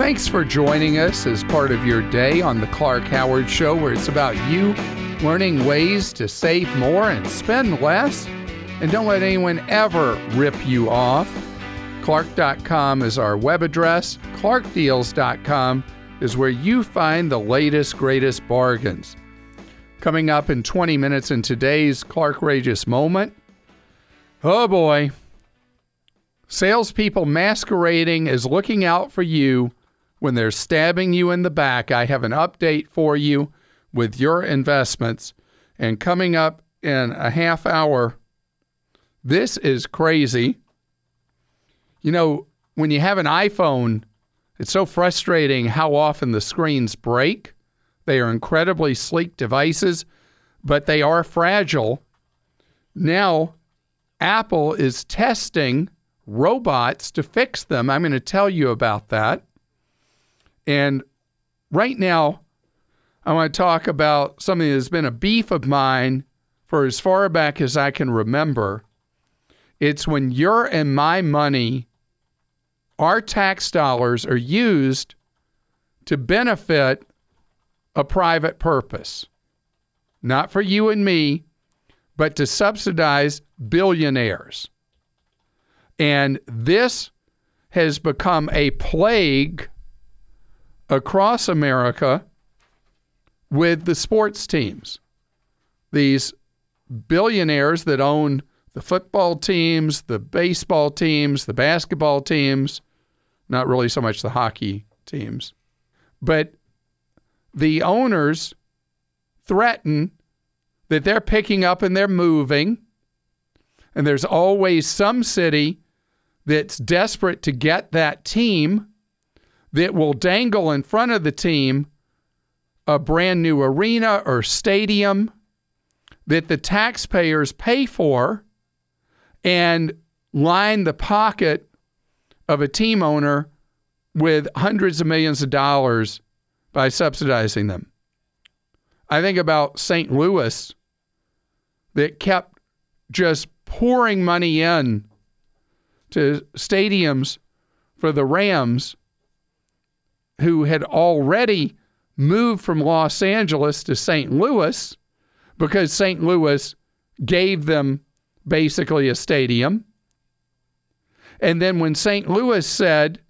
Thanks for joining us as part of your day on The Clark Howard Show, where it's about you learning ways to save more and spend less. And don't let anyone ever rip you off. Clark.com is our web address. ClarkDeals.com is where you find the latest, greatest bargains. Coming up in 20 minutes in today's Clark Rageous Moment. Oh boy. Salespeople masquerading as looking out for you when they're stabbing you in the back. I have an update for you with your investments. And coming up in a half hour, this is crazy. You know, when you have an iPhone, it's so frustrating how often the screens break. They are incredibly sleek devices, but they are fragile. Now, Apple is testing robots to fix them. I'm going to tell you about that. And right now, I want to talk about something that's been a beef of mine for as far back as I can remember. It's when your and my money, our tax dollars, are used to benefit a private purpose. Not for you and me, but to subsidize billionaires. And this has become a plague across America with the sports teams. These billionaires that own the football teams, the baseball teams, the basketball teams, not really so much the hockey teams, but the owners threaten that they're picking up and they're moving. And there's always some city that's desperate to get that team that will dangle in front of the team a brand new arena or stadium that the taxpayers pay for and line the pocket of a team owner with hundreds of millions of dollars by subsidizing them. I think about St. Louis that kept just pouring money in to stadiums for the Rams who had already moved from Los Angeles to St. Louis because St. Louis gave them basically a stadium. And then when St. Louis said,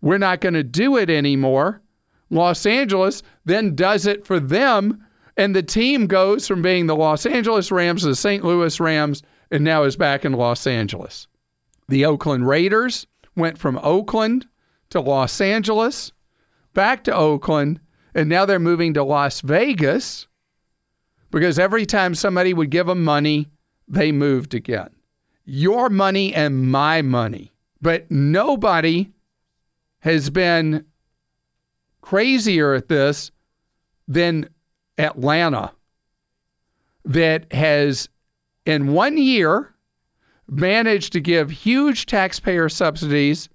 we're not going to do it anymore, Los Angeles then does it for them. And the team goes from being the Los Angeles Rams to the St. Louis Rams and now is back in Los Angeles. The Oakland Raiders went from Oakland to Los Angeles, back to Oakland, and now they're moving to Las Vegas because every time somebody would give them money, they moved again. Your money and my money. But nobody has been crazier at this than Atlanta, that has, in one year, managed to give huge taxpayer subsidies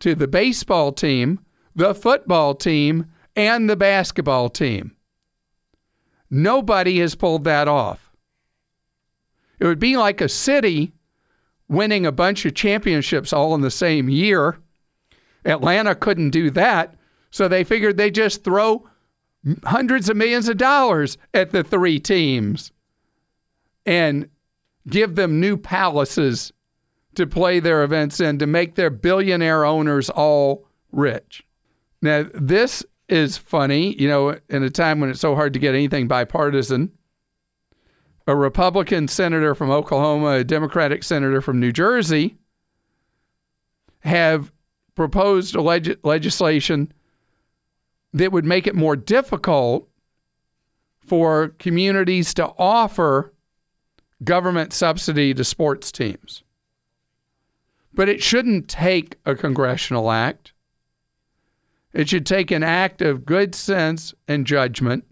to the baseball team, the football team, and the basketball team. Nobody has pulled that off. It would be like a city winning a bunch of championships all in the same year. Atlanta couldn't do that, so they figured they just throw hundreds of millions of dollars at the three teams and give them new palaces to play their events in to make their billionaire owners all rich. Now, this is funny, you know, in a time when it's so hard to get anything bipartisan. A Republican senator from Oklahoma, a Democratic senator from New Jersey have proposed leg- legislation that would make it more difficult for communities to offer government subsidy to sports teams. But it shouldn't take a congressional act. It should take an act of good sense and judgment.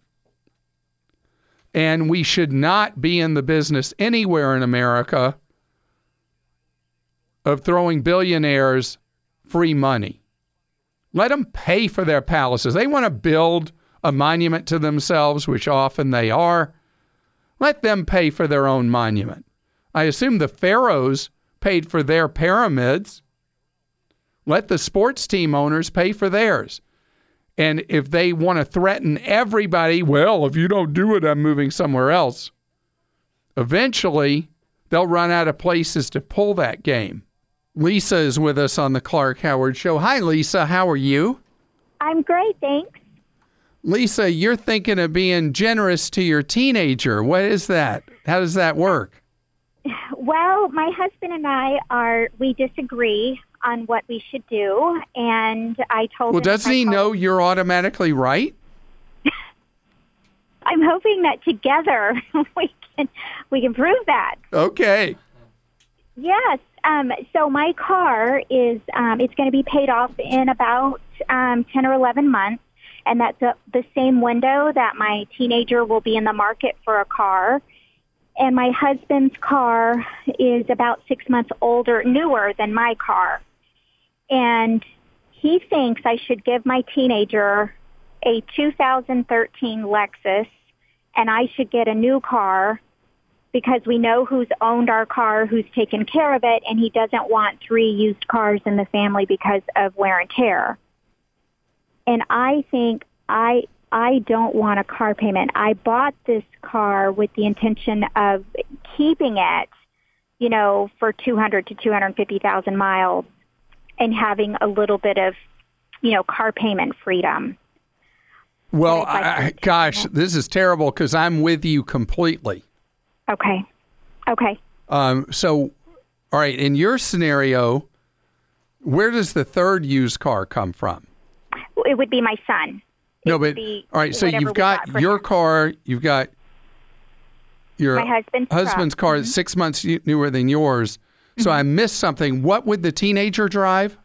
And we should not be in the business anywhere in America of throwing billionaires free money. Let them pay for their palaces. They want to build a monument to themselves, which often they are. Let them pay for their own monument. I assume the pharaohs paid for their pyramids. Let the sports team owners pay for theirs. And if they want to threaten everybody, well, if you don't do it, I'm moving somewhere else. Eventually, they'll run out of places to pull that game. Lisa is with us on the Clark Howard Show. Hi, Lisa. How are you? I'm great, thanks. Lisa, you're thinking of being generous to your teenager. What is that? How does that work? Well, my husband and I are we disagree on what we should do, and I told him Well, doesn't he know you're automatically right? I'm hoping that together we can we can prove that. Okay. Yes. Um, so my car is um, it's going to be paid off in about um, ten or eleven months, and that's the the same window that my teenager will be in the market for a car. And my husband's car is about six months older, newer than my car, and he thinks I should give my teenager a 2013 Lexus, and I should get a new car because we know who's owned our car, who's taken care of it, and he doesn't want three used cars in the family because of wear and tear. And I think I I don't want a car payment. I bought this car with the intention of keeping it, you know, for 200 to 250,000 miles and having a little bit of, you know, car payment freedom. Well, I I, gosh, this is terrible because I'm with you completely. Okay. Okay. Um, so, all right, in your scenario, where does the third used car come from? It would be my son. No, but be all right. So you've we got your him. car, you've got your My husband's truck. Mm-hmm. car is six months newer than yours. So I missed something. What would the teenager drive?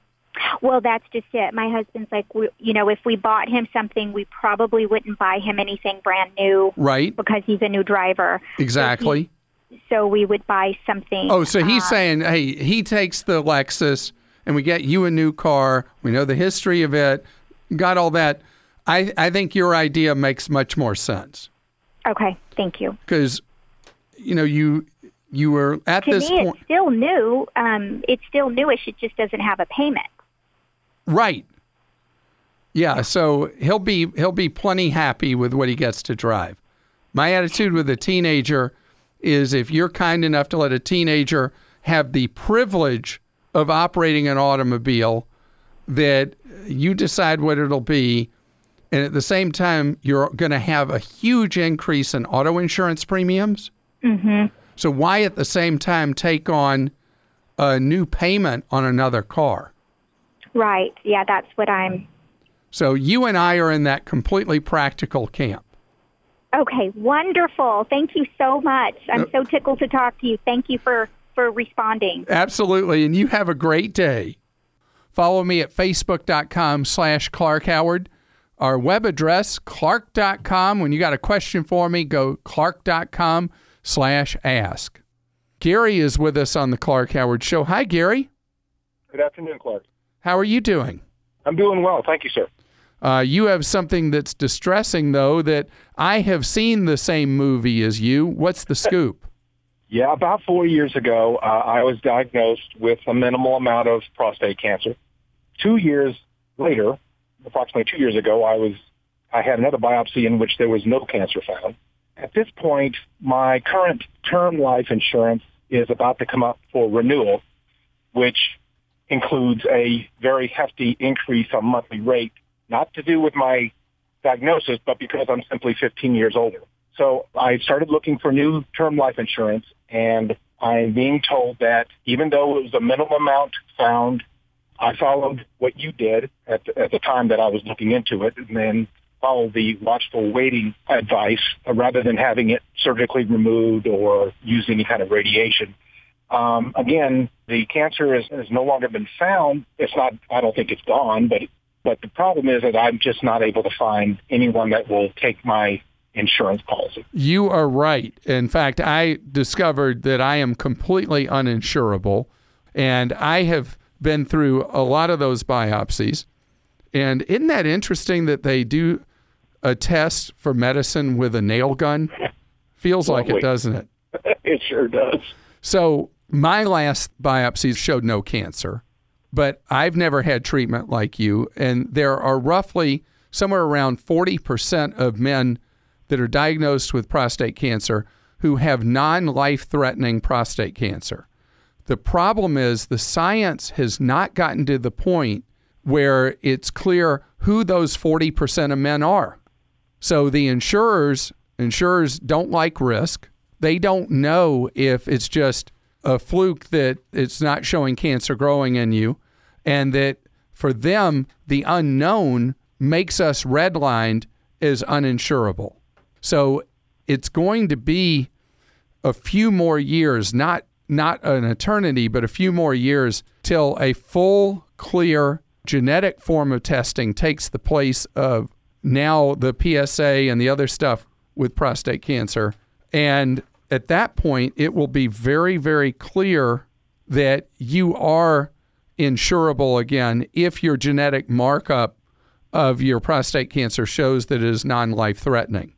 Well, that's just it. My husband's like, we, you know, if we bought him something, we probably wouldn't buy him anything brand new Right, because he's a new driver. exactly. So we would buy something. Oh, so he's uh, saying, hey, he takes the Lexus and we get you a new car. We know the history of it, got all that. I, I think your idea makes much more sense Okay, thank you. because, you know, you you were at To this me, point. it's still new. Um, it's still newish. It just doesn't have a payment. Right. Yeah, so he'll be he'll be plenty happy with what he gets to drive. My attitude with a teenager is if you're kind enough to let a teenager have the privilege of operating an automobile that you decide what it'll be and at the same time you're going to have a huge increase in auto insurance premiums. hmm So why at the same time take on a new payment on another car? Right. Yeah, that's what I'm. So you and I are in that completely practical camp. Okay, wonderful. Thank you so much. I'm uh, so tickled to talk to you. Thank you for for responding. Absolutely. And you have a great day. Follow me at facebook.com slash Clark Howard. Our web address, clark.com. When you got a question for me, go clark.com slash ask. Gary is with us on the Clark Howard Show. Hi, Gary. Good afternoon, Clark. How are you doing? I'm doing well. Thank you, sir. Uh, you have something that's distressing, though, that I have seen the same movie as you. What's the scoop? Yeah, about four years ago, uh, I was diagnosed with a minimal amount of prostate cancer. Two years later, approximately two years ago, I was I had another biopsy in which there was no cancer found. At this point, my current term life insurance is about to come up for renewal, which includes a very hefty increase on monthly rate, not to do with my diagnosis, but because I'm simply 15 years older. So I started looking for new term life insurance, and I'm being told that even though it was a minimum amount found, I followed what you did at the, at the time that I was looking into it, and then followed the watchful waiting advice uh, rather than having it surgically removed or use any kind of radiation. Um, again, the cancer is, has no longer been found. It's not. I don't think it's gone, but but the problem is that I'm just not able to find anyone that will take my insurance policy. You are right. In fact, I discovered that I am completely uninsurable, and I have been through a lot of those biopsies. And isn't that interesting that they do a test for medicine with a nail gun? Feels like it, doesn't it? it sure does. So my last biopsies showed no cancer, but I've never had treatment like you. And there are roughly somewhere around 40% of men that are diagnosed with prostate cancer who have non life threatening prostate cancer. The problem is the science has not gotten to the point where it's clear who those 40% of men are. So the insurers insurers don't like risk. They don't know if it's just a fluke that it's not showing cancer growing in you and that for them the unknown makes us redlined as uninsurable. So it's going to be a few more years, not not an eternity, but a few more years till a full, clear genetic form of testing takes the place of now the PSA and the other stuff with prostate cancer. And at that point, it will be very, very clear that you are insurable again if your genetic markup of your prostate cancer shows that it is non life threatening.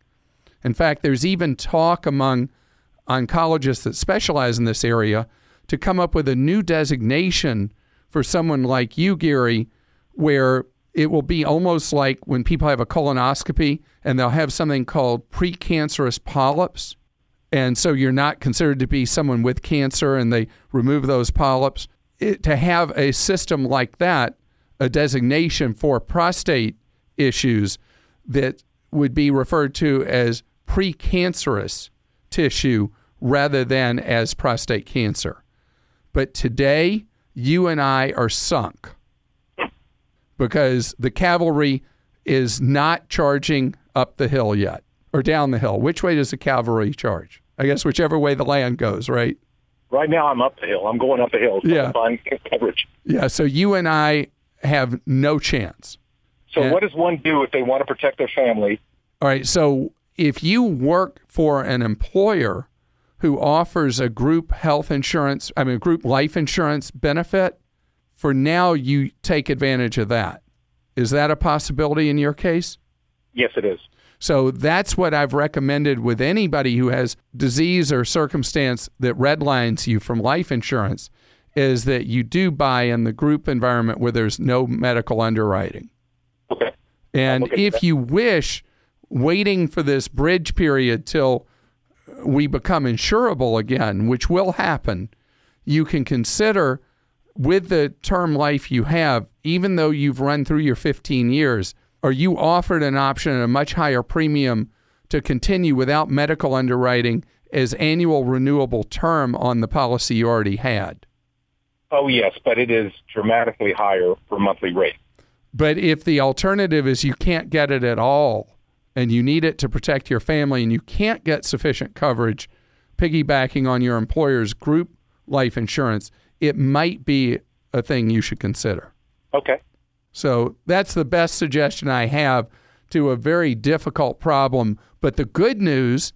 In fact, there's even talk among oncologists that specialize in this area to come up with a new designation for someone like you, Gary, where it will be almost like when people have a colonoscopy and they'll have something called precancerous polyps. And so you're not considered to be someone with cancer and they remove those polyps. It, to have a system like that, a designation for prostate issues that would be referred to as precancerous tissue rather than as prostate cancer. But today, you and I are sunk because the cavalry is not charging up the hill yet or down the hill. Which way does the cavalry charge? I guess whichever way the land goes, right? Right now, I'm up the hill. I'm going up the hill. So Yeah. I'm coverage. Yeah. So you and I have no chance. So Yeah. what does one do if they want to protect their family? All right. So if you work for an employer who offers a group health insurance, I mean, group life insurance benefit, for now you take advantage of that. Is that a possibility in your case? Yes, it is. So that's what I've recommended with anybody who has disease or circumstance that redlines you from life insurance is that you do buy in the group environment where there's no medical underwriting. Okay. And if you wish, waiting for this bridge period till we become insurable again, which will happen, you can consider with the term life you have, even though you've run through your 15 years, are you offered an option at a much higher premium to continue without medical underwriting as annual renewable term on the policy you already had? Oh, yes, but it is dramatically higher for monthly rate. But if the alternative is you can't get it at all and you need it to protect your family and you can't get sufficient coverage piggybacking on your employer's group life insurance, it might be a thing you should consider. Okay. So that's the best suggestion I have to a very difficult problem. But the good news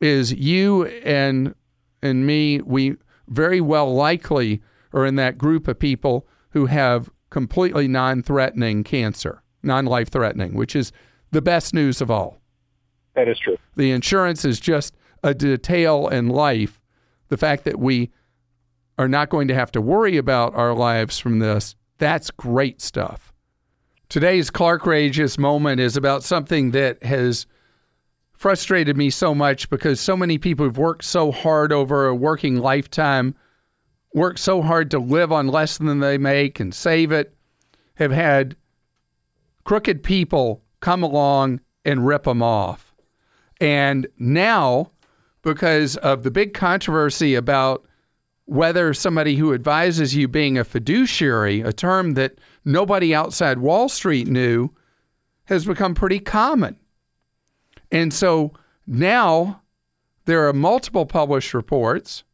is you and and me, we very well likely are in that group of people who have completely non-threatening cancer, non-life threatening, which is the best news of all. That is true. The insurance is just a detail in life. The fact that we are not going to have to worry about our lives from this, that's great stuff. Today's Clark Rageous moment is about something that has frustrated me so much because so many people have worked so hard over a working lifetime, worked so hard to live on less than they make and save it, have had crooked people come along and rip them off. And now, because of the big controversy about whether somebody who advises you being a fiduciary, a term that nobody outside Wall Street knew, has become pretty common. And so now there are multiple published reports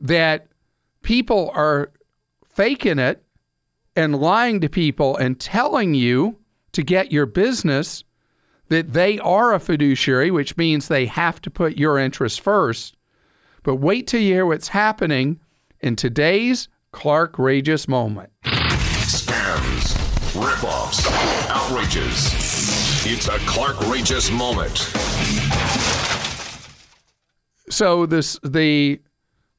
that people are faking it and lying to people and telling you to get your business that they are a fiduciary, which means they have to put your interests first. But wait till you hear what's happening in today's Clark Rageous moment. Scams, ripoffs, outrages. It's a Clark Rageous moment. So this the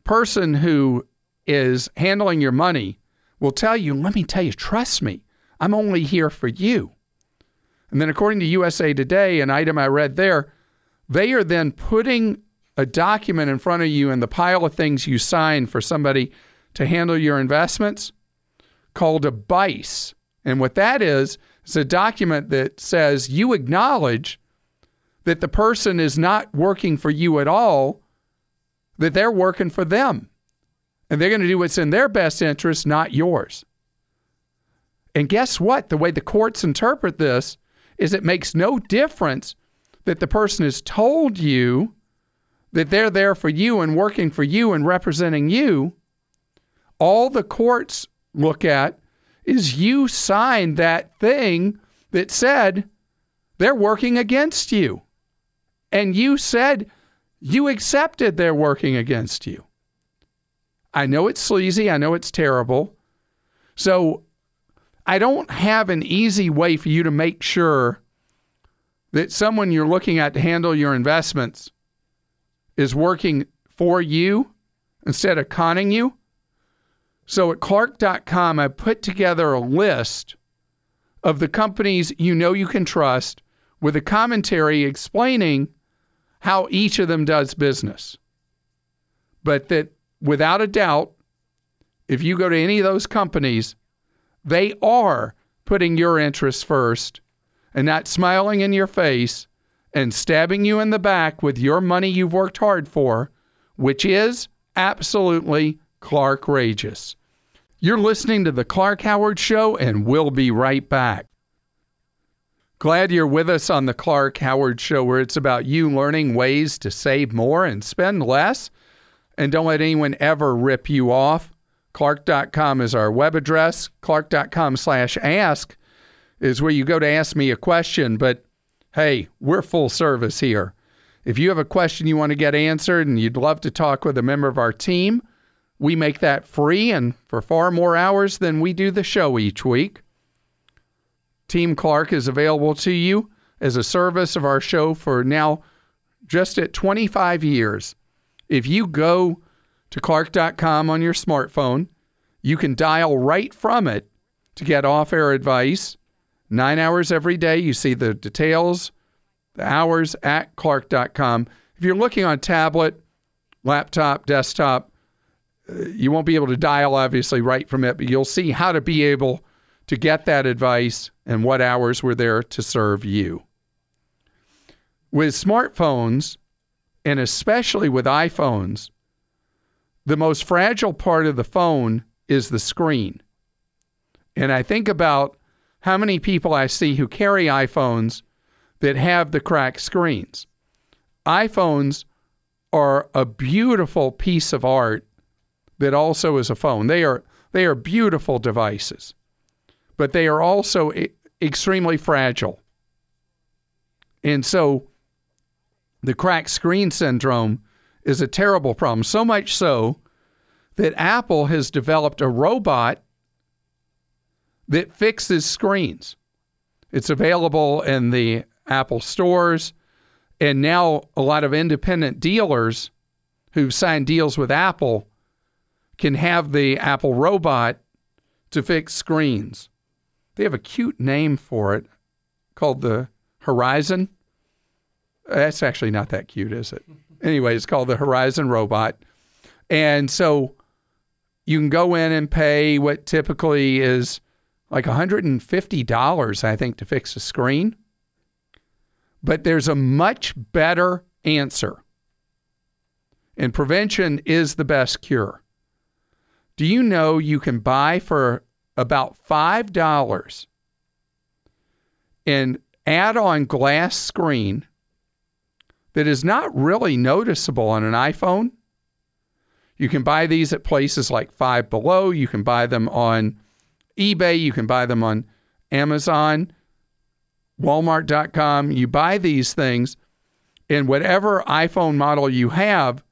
person who is handling your money will tell you, let me tell you, trust me, I'm only here for you. And then, according to USA Today, an item I read there, they are then putting a document in front of you in the pile of things you sign for somebody to handle your investments called a BICE. And what that is, is a document that says you acknowledge that the person is not working for you at all, that they're working for them. And they're going to do what's in their best interest, not yours. And guess what? The way the courts interpret this is it makes no difference that the person has told you that they're there for you and working for you and representing you. All the courts look at is you signed that thing that said they're working against you. And you said you accepted they're working against you. I know it's sleazy. I know it's terrible. So I don't have an easy way for you to make sure that someone you're looking at to handle your investments is working for you instead of conning you. So at Clark.com, I put together a list of the companies you know you can trust with a commentary explaining how each of them does business. But that without a doubt, if you go to any of those companies, they are putting your interests first and not smiling in your face and stabbing you in the back with your money you've worked hard for, which is absolutely Clark Rageous. You're listening to The Clark Howard Show, and we'll be right back. Glad you're with us on The Clark Howard Show, where it's about you learning ways to save more and spend less. And don't let anyone ever rip you off. Clark.com is our web address. Clark.com slash ask is where you go to ask me a question. But hey, we're full service here. If you have a question you want to get answered and you'd love to talk with a member of our team, we make that free and for far more hours than we do the show each week. Team Clark is available to you as a service of our show for now just at 25 years. If you go to clark.com on your smartphone. You can dial right from it to get off air advice. Nine hours every day. You see the details, the hours at clark.com. If you're looking on tablet, laptop, desktop, uh, you won't be able to dial obviously right from it, but you'll see how to be able to get that advice and what hours were there to serve you. With smartphones, and especially with iPhones, the most fragile part of the phone is the screen. And I think about how many people I see who carry iPhones that have the cracked screens. iPhones are a beautiful piece of art that also is a phone. They are they are beautiful devices, but they are also extremely fragile. And so the cracked screen syndrome is a terrible problem. So much so that Apple has developed a robot that fixes screens. It's available in the Apple stores. And now a lot of independent dealers who've signed deals with Apple can have the Apple robot to fix screens. They have a cute name for it called the Horizon. That's actually not that cute, is it? anyway, it's called the Horizon Robot. And so you can go in and pay what typically is like $150, I think, to fix a screen. But there's a much better answer. And prevention is the best cure. Do you know you can buy for about $5 an add on glass screen that is not really noticeable on an iPhone. You can buy these at places like Five Below. You can buy them on eBay. You can buy them on Amazon, Walmart.com. You buy these things, and whatever iPhone model you have,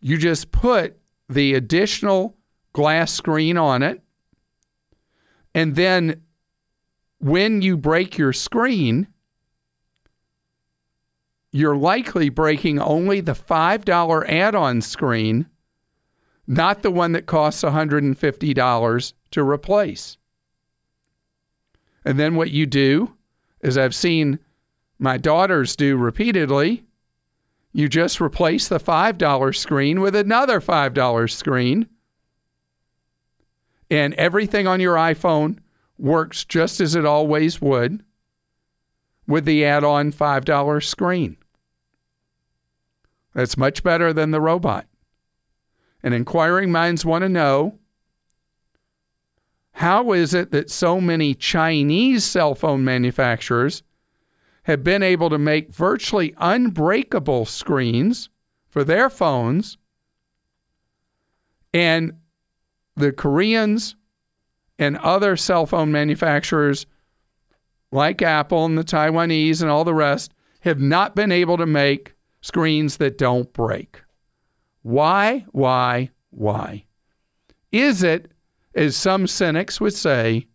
you just put the additional glass screen on it. And then when you break your screen, you're likely breaking only the $5 add on screen not the one that costs $150 to replace. And then what you do is I've seen my daughters do repeatedly. You just replace the $5 screen with another $5 screen. And everything on your iPhone works just as it always would with the add on $5 screen. That's much better than the robot. And inquiring minds want to know how is it that so many Chinese cell phone manufacturers have been able to make virtually unbreakable screens for their phones and the Koreans and other cell phone manufacturers like Apple and the Taiwanese and all the rest have not been able to make screens that don't break. Why, why, why? Is it, as some cynics would say,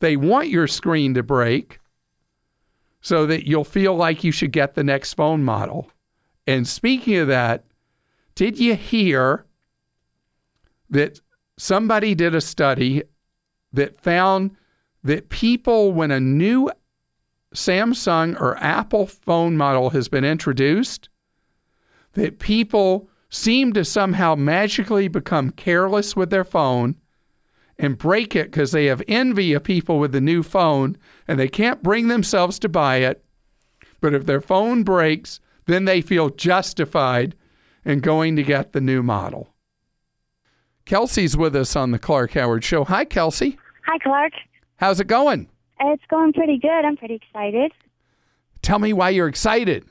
they want your screen to break so that you'll feel like you should get the next phone model? And speaking of that, did you hear that somebody did a study that found that people, when a new Samsung or Apple phone model has been introduced, that people seem to somehow magically become careless with their phone and break it because they have envy of people with the new phone and they can't bring themselves to buy it. But if their phone breaks, then they feel justified in going to get the new model. Kelsey's with us on the Clark Howard Show. Hi, Kelsey. Hi, Clark. How's it going? It's going pretty good. I'm pretty excited Tell me why you're excited.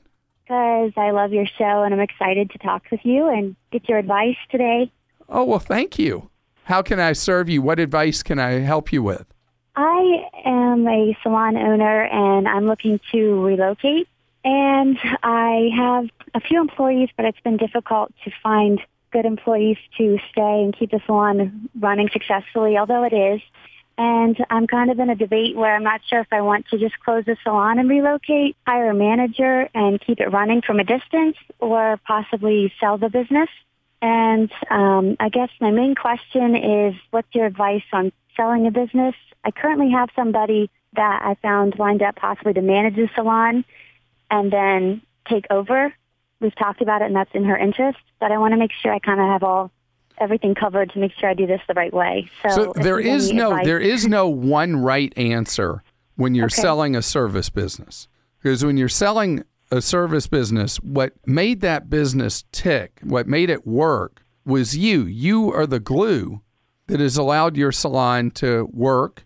because I love your show and I'm excited to talk with you and get your advice today. Oh, well, thank you. How can I serve you? What advice can I help you with? I am a salon owner and I'm looking to relocate. And I have a few employees, but it's been difficult to find good employees to stay and keep the salon running successfully, although it is. And I'm kind of in a debate where I'm not sure if I want to just close the salon and relocate, hire a manager and keep it running from a distance, or possibly sell the business. And um, I guess my main question is, what's your advice on selling a business? I currently have somebody that I found lined up possibly to manage the salon and then take over. We've talked about it, and that's in her interest. But I want to make sure I kind of have all everything covered to make sure I do this the right way. So, So there's no advice- there is no one right answer when you're Okay. selling a service business. Because when you're selling a service business, what made that business tick, what made it work was you. You are the glue that has allowed your salon to work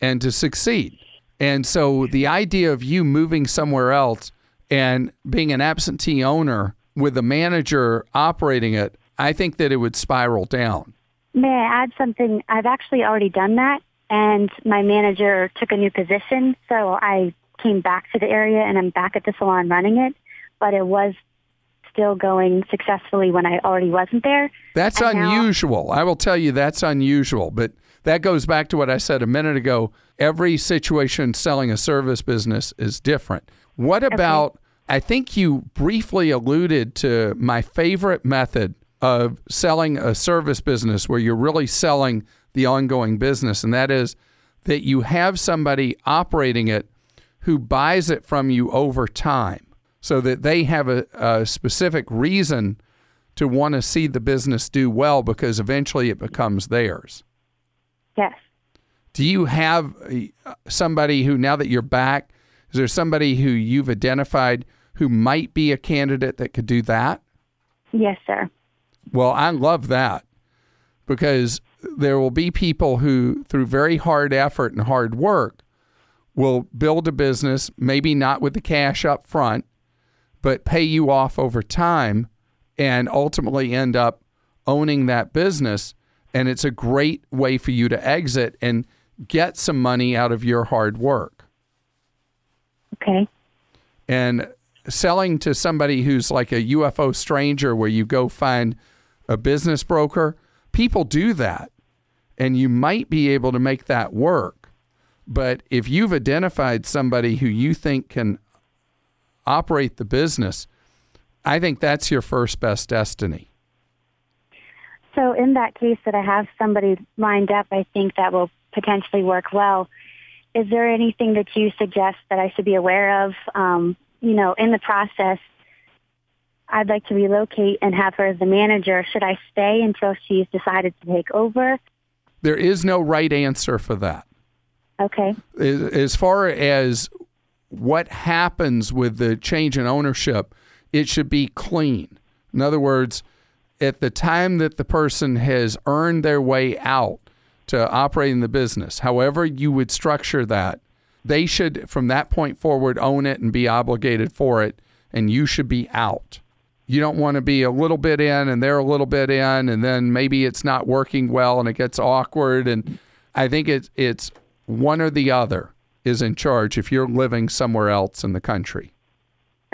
and to succeed. And so the idea of you moving somewhere else and being an absentee owner with a manager operating it, I think that it would spiral down. May I add something? I've actually already done that, and my manager took a new position, so I came back to the area and I'm back at the salon running it. But it was still going successfully when I already wasn't there. That's And now- unusual. I will tell you that's unusual, but that goes back to what I said a minute ago. Every situation selling a service business is different. What about I think you briefly alluded to my favorite method of selling a service business where you're really selling the ongoing business and that is that you have somebody operating it who buys it from you over time so that they have a, a specific reason to want to see the business do well because eventually it becomes theirs. Yes. Do you have uh, somebody who, now that you're back, is there somebody who you've identified who might be a candidate that could do that? Yes, sir. Well, I love that because there will be people who, through very hard effort and hard work, will build a business, maybe not with the cash up front, but pay you off over time and ultimately end up owning that business. And it's a great way for you to exit and get some money out of your hard work. Okay. And selling to somebody who's like a UFO stranger where you go find a business broker, people do that. And you might be able to make that work. But if you've identified somebody who you think can operate the business, I think that's your first best destiny. So in that case that I have somebody lined up, I think that will potentially work well. Is there anything that you suggest that I should be aware of? Um, you know, in the process, I'd like to relocate and have her as the manager. Should I stay until she's decided to take over? There is no right answer for that. Okay. As far as what happens with the change in ownership, it should be clean. In other words, at the time that the person has earned their way out to operating the business, however you would structure that, they should, from that point forward, own it and be obligated for it, and you should be out. You don't want to be a little bit in and they're a little bit in, and then maybe it's not working well and it gets awkward. And I think it's it's one or the other is in charge if you're living somewhere else in the country.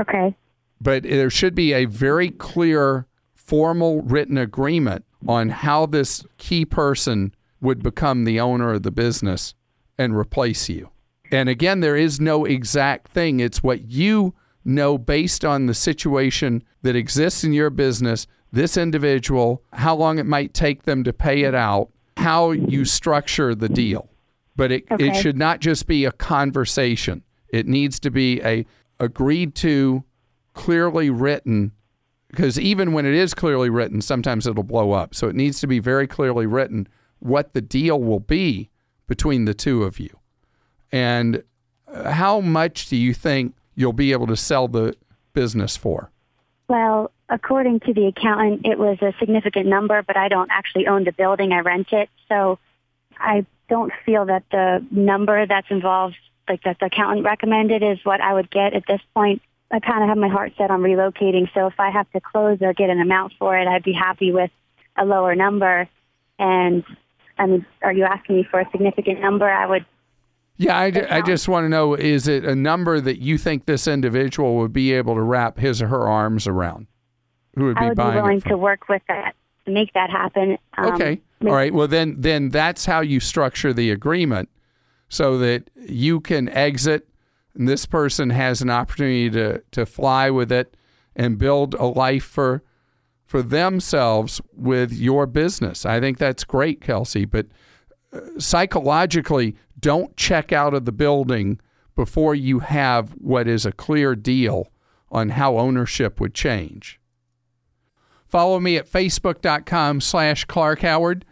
Okay. But there should be a very clear, formal written agreement on how this key person would become the owner of the business and replace you. And again, there is no exact thing. It's what you know based on the situation that exists in your business, this individual, how long it might take them to pay it out, how you structure the deal. But it, it should not just be a conversation. It needs to be a agreed to, clearly written because even when it is clearly written, sometimes it'll blow up. So it needs to be very clearly written what the deal will be between the two of you. And uh, how much do you think you'll be able to sell the business for? Well, according to the accountant, it was a significant number, but I don't actually own the building. I rent it. So I don't feel that the number that's involved, like that the accountant recommended, is what I would get at this point. I kind of have my heart set on relocating. So if I have to close or get an amount for it, I'd be happy with a lower number. And I mean, are you asking me for a significant number? I would Yeah, I, I just want to know is it a number that you think this individual would be able to wrap his or her arms around? Who would be I would be buying it willing to work with that to make that happen. Um, Okay. All right. Well, then, then that's how you structure the agreement, so that you can exit, and this person has an opportunity to to fly with it and build a life for for themselves with your business. I think that's great, Kelsey. But uh, psychologically, don't check out of the building before you have what is a clear deal on how ownership would change. Follow me at facebook.com slash Clark Howard.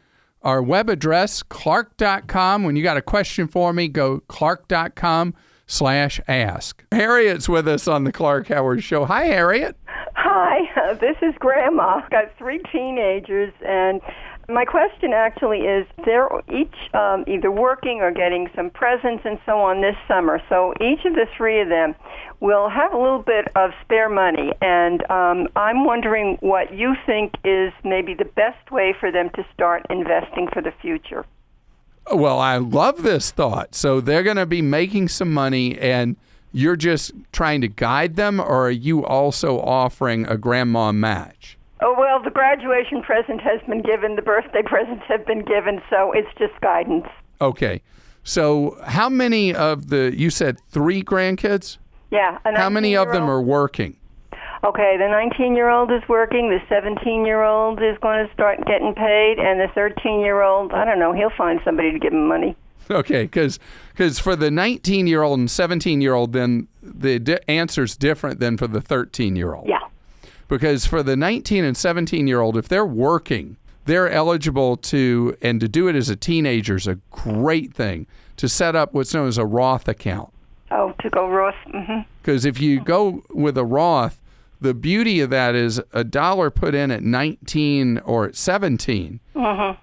Our web address, clark.com. When you got a question for me, go clark.com slash ask. Harriet's with us on the Clark Howard Show. Hi, Harriet. Hi, this is Grandma. I've got three teenagers, and my question actually is they're each um, either working or getting some presents and so on this summer. So each of the three of them will have a little bit of spare money, and um, I'm wondering what you think is maybe the best way for them to start investing for the future. Well, I love this thought. So they're going to be making some money, and you're just trying to guide them, or are you also offering a grandma match? Oh, well, the graduation present has been given, the birthday presents have been given, so it's just guidance. Okay. So how many of the, you said three grandkids? Yeah. How many of them are working? Okay, the 19 year old is working, the 17 year old is going to start getting paid, and the 13 year old, I don't know, he'll find somebody to give him money. Okay, because for the 19 year old and 17 year old, then the di- answer's different than for the 13 year old. Yeah. Because for the 19 and 17 year old, if they're working, they're eligible to, and to do it as a teenager is a great thing, to set up what's known as a Roth account. Oh, to go Roth. hmm Because if you go with a Roth, the beauty of that is a dollar put in at 19 or at 17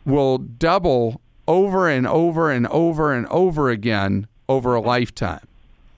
will double over and over and over and over again over a lifetime.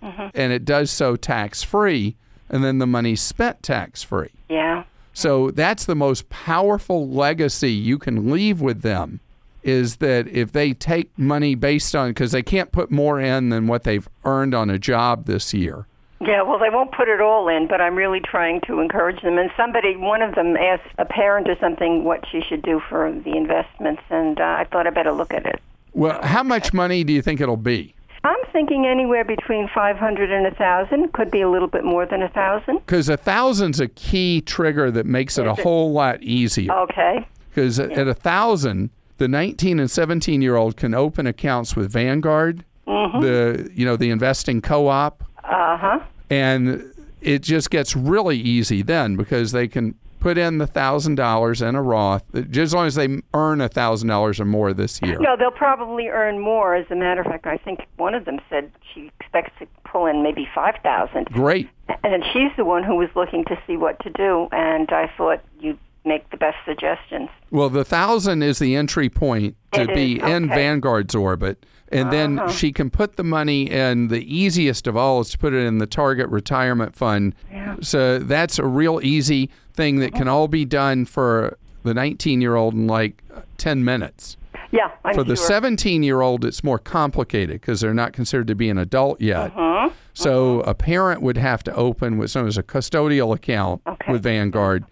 And it does so tax free, and then the money's spent tax free. Yeah. So that's the most powerful legacy you can leave with them is that if they take money based on because they can't put more in than what they've earned on a job this year. Yeah, well, they won't put it all in, but I'm really trying to encourage them. And somebody, one of them asked a parent or something what she should do for the investments, and uh, I thought I better look at it. Well, how much money do you think it'll be? I'm thinking anywhere between 500 and 1,000. Could be a little bit more than 1,000. Because a thousand's a key trigger that makes it a it? whole lot easier. Okay. because at thousand, the 19 and 17 year old can open accounts with Vanguard, the you know the investing co-op, Uh huh. and it just gets really easy then because they can put in the thousand dollars in a Roth, just as long as they earn a thousand dollars or more this year. No, they'll probably earn more. As a matter of fact, I think one of them said she expects to pull in maybe five thousand. Great. And she's the one who was looking to see what to do, and I thought you'd make the best suggestions. Well, the thousand is the entry point to It is, be in okay. Vanguard's orbit. And then she can put the money in the easiest of all is to put it in the target retirement fund. Yeah. So that's a real easy thing that can all be done for the 19 year old in like 10 minutes. Yeah, I'm For the sure. 17 year old, it's more complicated because they're not considered to be an adult yet. Uh-huh. So a parent would have to open what's known as a custodial account Okay. with Vanguard.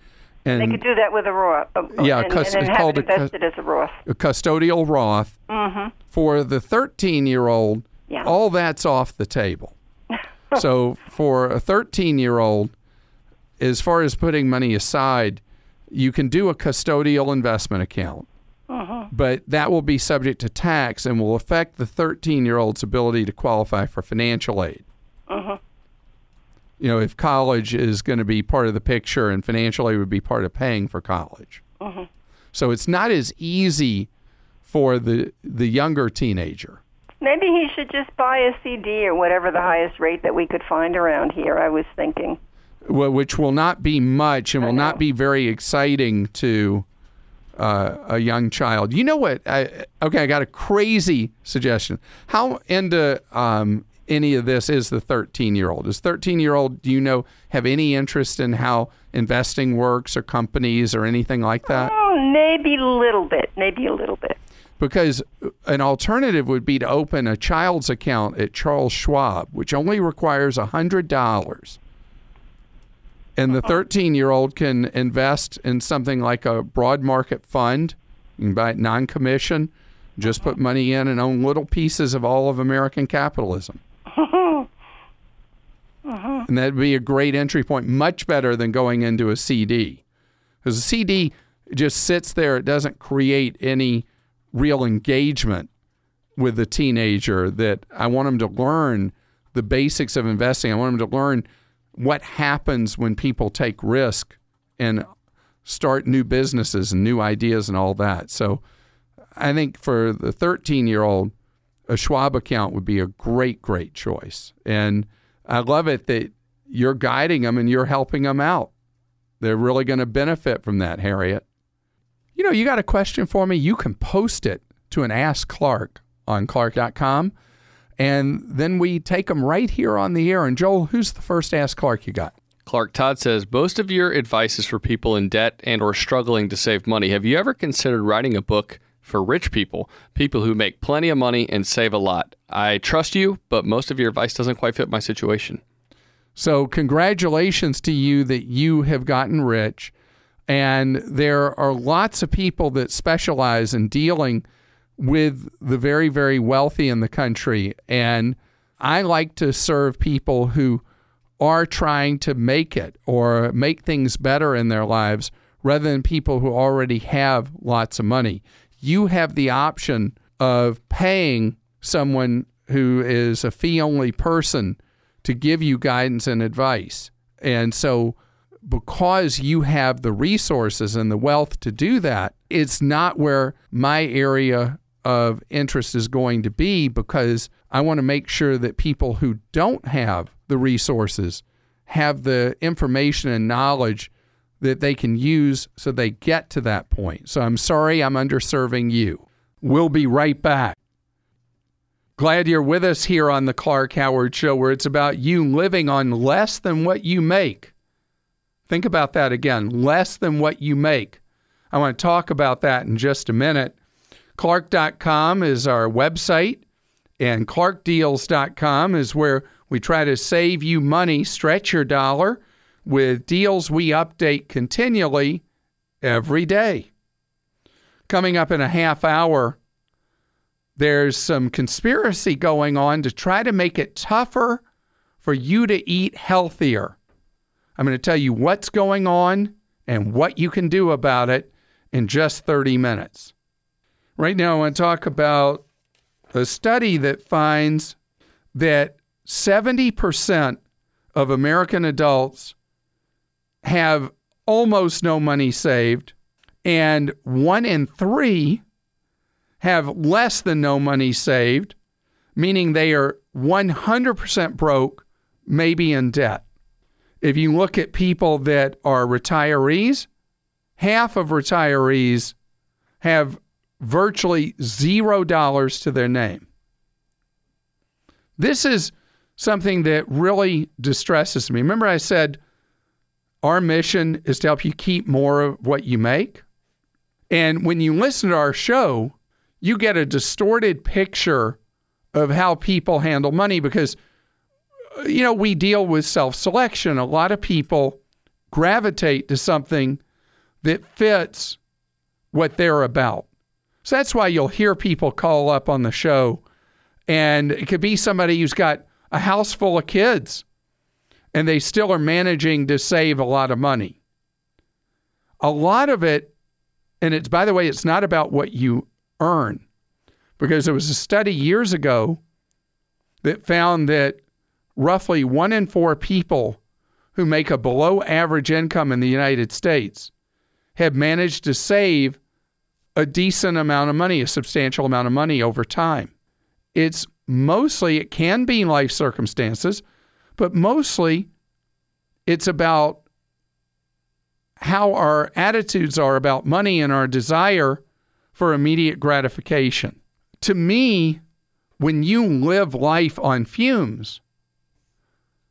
And They could do that with a Roth. uh, Yeah, and, cus- and it's then have called it a as a Roth. a custodial Roth. Mm-hmm. For the 13 year old, Yeah. all that's off the table. so for a 13 year old, as far as putting money aside, you can do a custodial investment account. Mm-hmm. But that will be subject to tax and will affect the 13 year old's ability to qualify for financial aid. Mm-hmm. You know, if college is going to be part of the picture and financial aid would be part of paying for college. So it's not as easy for the the younger teenager. Maybe he should just buy a CD or whatever the highest rate that we could find around here. I was thinking. Wh- which will not be much and will not be very exciting to uh, a young child. You know what? I, okay, I got a crazy suggestion. How into um, any of this is the 13 year old? Is 13 year old, do you know, have any interest in how investing works or companies or anything like that? Oh, maybe a little bit. Maybe a little bit. Because an alternative would be to open a child's account at Charles Schwab, which only requires $100. And the uh-huh. 13 year old can invest in something like a broad market fund. You can buy it non commission, just put uh-huh. money in and own little pieces of all of American capitalism. Uh-huh. And that'd be a great entry point, much better than going into a CD. Because a CD just sits there, it doesn't create any real engagement with the teenager that I want them to learn the basics of investing. I want them to learn what happens when people take risk and start new businesses and new ideas and all that. So I think for the 13 year old, a Schwab account would be a great, great choice. And I love it that you're guiding them and you're helping them out. They're really going to benefit from that, Harriet. You know, you got a question for me? You can post it to an Ask Clark on Clark.com. And then we take them right here on the air. And Joel, who's the first Ask Clark you got? Clark Todd says most of your advice is for people in debt and or struggling to save money. Have you ever considered writing a book for rich people, people who make plenty of money and save a lot? I trust you, but most of your advice doesn't quite fit my situation. So, congratulations to you that you have gotten rich. And there are lots of people that specialize in dealing with the very, very wealthy in the country. And I like to serve people who are trying to make it or make things better in their lives rather than people who already have lots of money. You have the option of paying someone who is a fee only person to give you guidance and advice. And so, because you have the resources and the wealth to do that, it's not where my area of interest is going to be because I want to make sure that people who don't have the resources have the information and knowledge that they can use so they get to that point. So I'm sorry I'm underserving you. We'll be right back. Glad you're with us here on the Clark Howard Show, where it's about you living on less than what you make. Think about that again less than what you make. I want to talk about that in just a minute. Clark.com is our website, and ClarkDeals.com is where we try to save you money, stretch your dollar with deals we update continually every day. Coming up in a half hour, there's some conspiracy going on to try to make it tougher for you to eat healthier. I'm going to tell you what's going on and what you can do about it in just 30 minutes. Right now, I want to talk about a study that finds that 70% of American adults have almost no money saved, and one in three have less than no money saved, meaning they are 100% broke, maybe in debt. If you look at people that are retirees, half of retirees have virtually zero dollars to their name. This is something that really distresses me. Remember, I said our mission is to help you keep more of what you make? And when you listen to our show, you get a distorted picture of how people handle money because, uh, you know, we deal with self selection. A lot of people gravitate to something that fits what they're about. So that's why you'll hear people call up on the show, and it could be somebody who's got a house full of kids and they still are managing to save a lot of money. A lot of it, and it's by the way, it's not about what you earn, because there was a study years ago that found that roughly one in four people who make a below average income in the United States have managed to save a decent amount of money, a substantial amount of money over time. It's mostly, it can be life circumstances, but mostly it's about how our attitudes are about money and our desire for immediate gratification. To me, when you live life on fumes,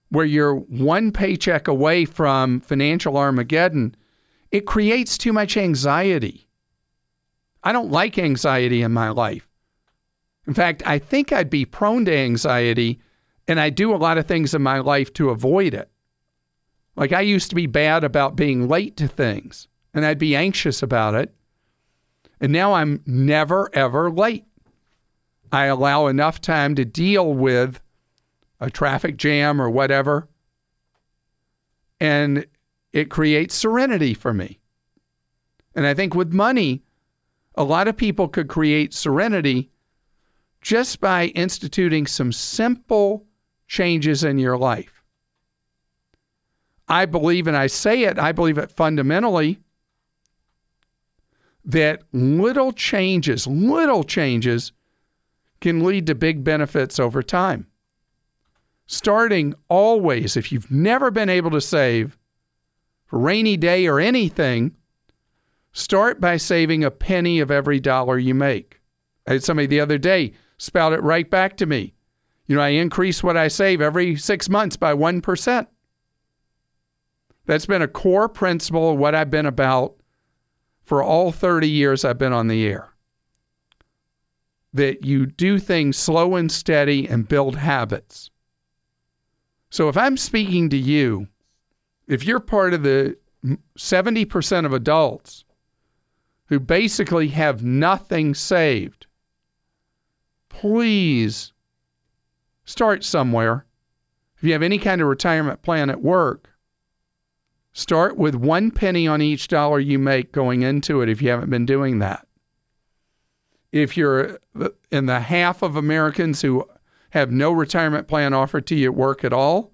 where you're one paycheck away from financial Armageddon, it creates too much anxiety. I don't like anxiety in my life. In fact, I think I'd be prone to anxiety, and I do a lot of things in my life to avoid it. Like I used to be bad about being late to things, and I'd be anxious about it. And now I'm never, ever late. I allow enough time to deal with a traffic jam or whatever, and it creates serenity for me. And I think with money, a lot of people could create serenity just by instituting some simple changes in your life. I believe, and I say it, I believe it fundamentally, that little changes, little changes can lead to big benefits over time. Starting always, if you've never been able to save for rainy day or anything, start by saving a penny of every dollar you make. I had somebody the other day spout it right back to me. You know, I increase what I save every six months by 1%. That's been a core principle of what I've been about for all 30 years I've been on the air. That you do things slow and steady and build habits. So if I'm speaking to you, if you're part of the 70% of adults who basically have nothing saved, please start somewhere. If you have any kind of retirement plan at work, Start with one penny on each dollar you make going into it if you haven't been doing that. If you're uh, in the half of Americans who have no retirement plan offered to you at work at all,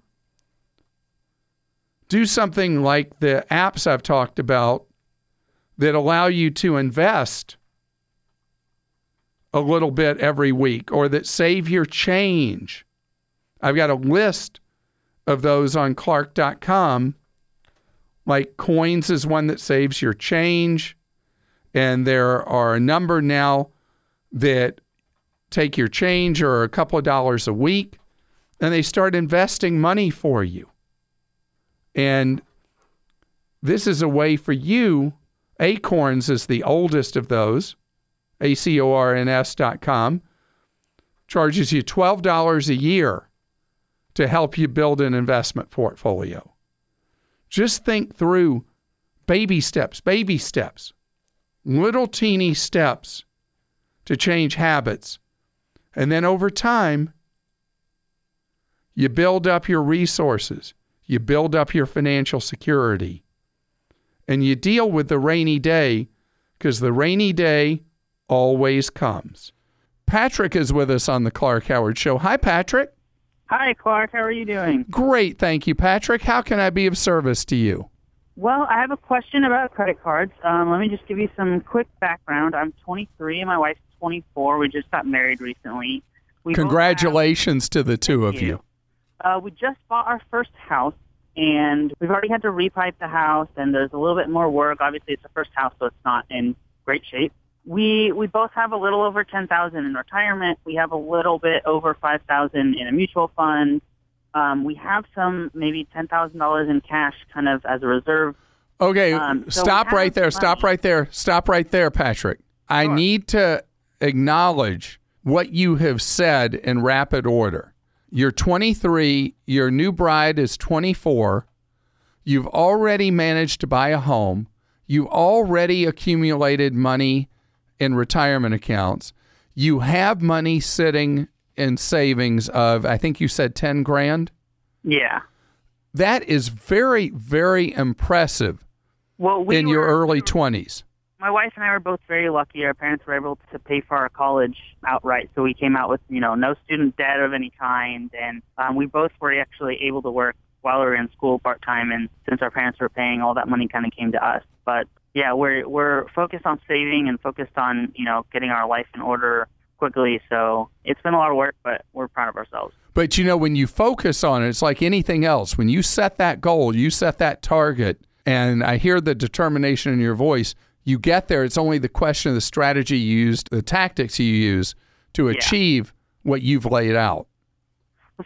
do something like the apps I've talked about that allow you to invest a little bit every week or that save your change. I've got a list of those on clark.com like coins is one that saves your change. And there are a number now that take your change or a couple of dollars a week and they start investing money for you. And this is a way for you. Acorns is the oldest of those, A C O R N S dot com, charges you $12 a year to help you build an investment portfolio. Just think through baby steps, baby steps, little teeny steps to change habits. And then over time, you build up your resources, you build up your financial security, and you deal with the rainy day because the rainy day always comes. Patrick is with us on the Clark Howard Show. Hi, Patrick. Hi, Clark. How are you doing? Great. Thank you, Patrick. How can I be of service to you? Well, I have a question about credit cards. Um, let me just give you some quick background. I'm 23 and my wife's 24. We just got married recently. We Congratulations to the two of you. have- uh, we just bought our first house, and we've already had to repipe the house, and there's a little bit more work. Obviously, it's the first house, so it's not in great shape. We we both have a little over 10,000 in retirement. We have a little bit over 5,000 in a mutual fund. Um, we have some maybe $10,000 in cash, kind of as a reserve. Okay, Um, so stop right there. Stop right there. Stop right there, Patrick. I Sure. need to acknowledge what you have said in rapid order. You're 23, your new bride is 24. You've already managed to buy a home. You've already accumulated money in retirement accounts. You have money sitting in savings of, I think you said 10 grand. Yeah. That is very, very impressive Well, we in your were- early 20s. my wife and I were both very lucky. Our parents were able to pay for our college outright, so we came out with you know no student debt of any kind, and um, we both were actually able to work while we were in school part time. And since our parents were paying, all that money kind of came to us. But yeah, we're we're focused on saving and focused on you know getting our life in order quickly. So it's been a lot of work, but we're proud of ourselves. But you know, when you focus on it, it's like anything else. When you set that goal, you set that target, and I hear the determination in your voice, you get there. It's only the question of the strategy you used, the tactics you use to achieve what you've laid out.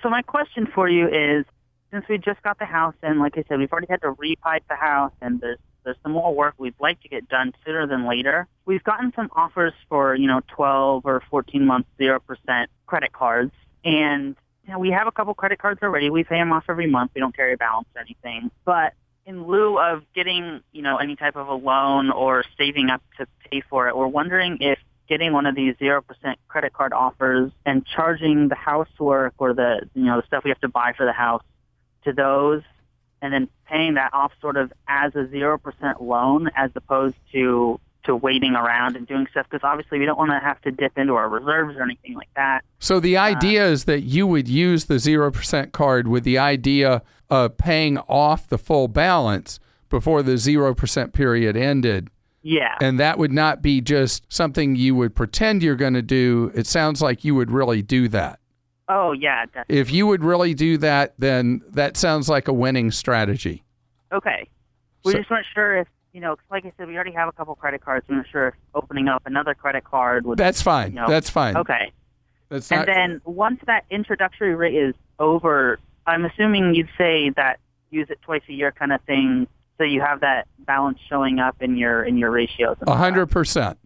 So my question for you is, since we just got the house, and like I said, we've already had to repipe the house, and there's there's some more work we'd like to get done sooner than later. We've gotten some offers for you know 12 or 14 month zero percent credit cards, and you know, we have a couple credit cards already. We pay them off every month. We don't carry a balance or anything, but in lieu of getting, you know, any type of a loan or saving up to pay for it, we're wondering if getting one of these 0% credit card offers and charging the housework or the, you know, the stuff we have to buy for the house to those and then paying that off sort of as a 0% loan as opposed to to waiting around and doing stuff because obviously we don't want to have to dip into our reserves or anything like that. So the uh, idea is that you would use the 0% card with the idea of paying off the full balance before the 0% period ended. Yeah. And that would not be just something you would pretend you're going to do. It sounds like you would really do that. Oh, yeah, definitely. If you would really do that, then that sounds like a winning strategy. Okay. We So- just weren't sure if, you know, 'cause like I said, we already have a couple credit cards. We weren't sure if opening up another credit card would. That's fine. you know- That's fine. Okay. That's And not, then once that introductory rate is over, I'm assuming you'd say that use it twice a year kind of thing, so you have that balance showing up in your in your ratios. a 100%.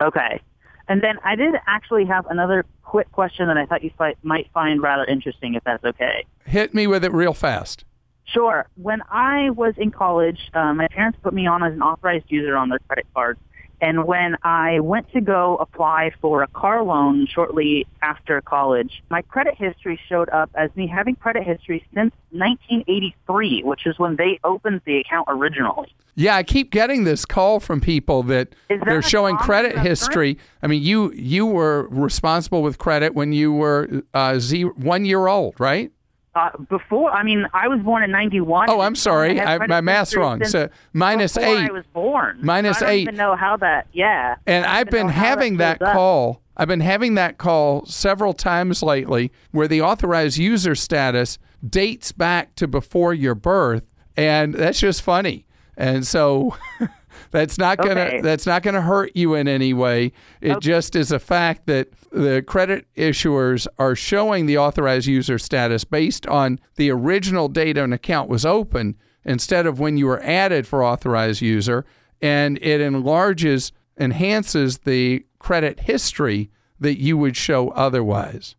Okay. And then I did actually have another quick question that I thought you might find rather interesting, if that's okay. Hit me with it real fast. Sure. When I was in college, uh, my parents put me on as an authorized user on their credit card. And when I went to go apply for a car loan shortly after college, my credit history showed up as me having credit history since 1983, which is when they opened the account originally. Yeah, I keep getting this call from people that that they're showing credit history. I mean, you you were responsible with credit when you were uh, z- one year old, right? Uh, before, I mean, I was born in 91. Oh, I'm sorry. I, my math's wrong. So minus eight. I was born. Minus So I don't eight. even know how that, yeah. And I don't I've been having that, up. call. I've been having that call several times lately where the authorized user status dates back to before your birth and that's just funny. And so that's not to Okay. that's not going to hurt you in any way. It just is a fact that the credit issuers are showing the authorized user status based on the original date an account was open instead of when you were added for authorized user and it enlarges enhances the credit history that you would show otherwise.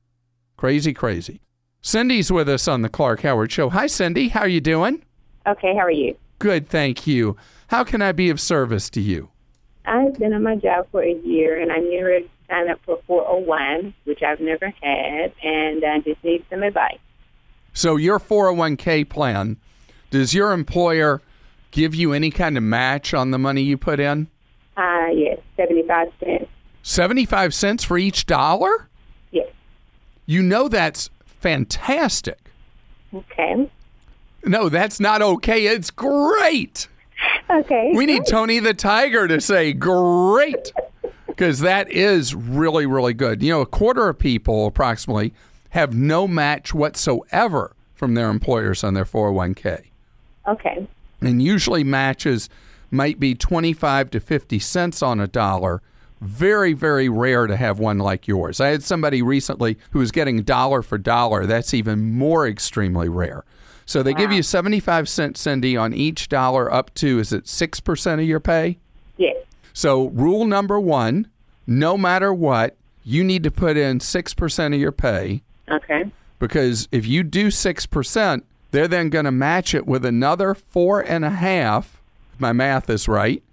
Crazy, crazy. Cindy's with us on the Clark Howard Show. Hi, Cindy. How are you doing? Okay, how are you? Good, thank you. How can I be of service to you? I've been on my job for a year, and ready to sign up for 401, which I've never had, and I just need some advice. So, your 401k plan, does your employer give you any kind of match on the money you put in? Uh, yes, 75 cents. 75 cents for each dollar? Yes. You know that's fantastic. Okay. No, that's not okay. It's great. Okay. We need Tony the Tiger to say great because that is really, really good. You know, a quarter of people approximately have no match whatsoever from their employers on their 401k. Okay. And usually matches might be 25 to 50 cents on a dollar. Very, very rare to have one like yours. I had somebody recently who was getting dollar for dollar. That's even more extremely rare. So they give you 75 cents, Cindy, on each dollar up to, is it 6% of your pay? So, rule number one no matter what, you need to put in 6% of your pay Okay. because if you do 6%, they're then going to match it with another four and a half, if my math is right,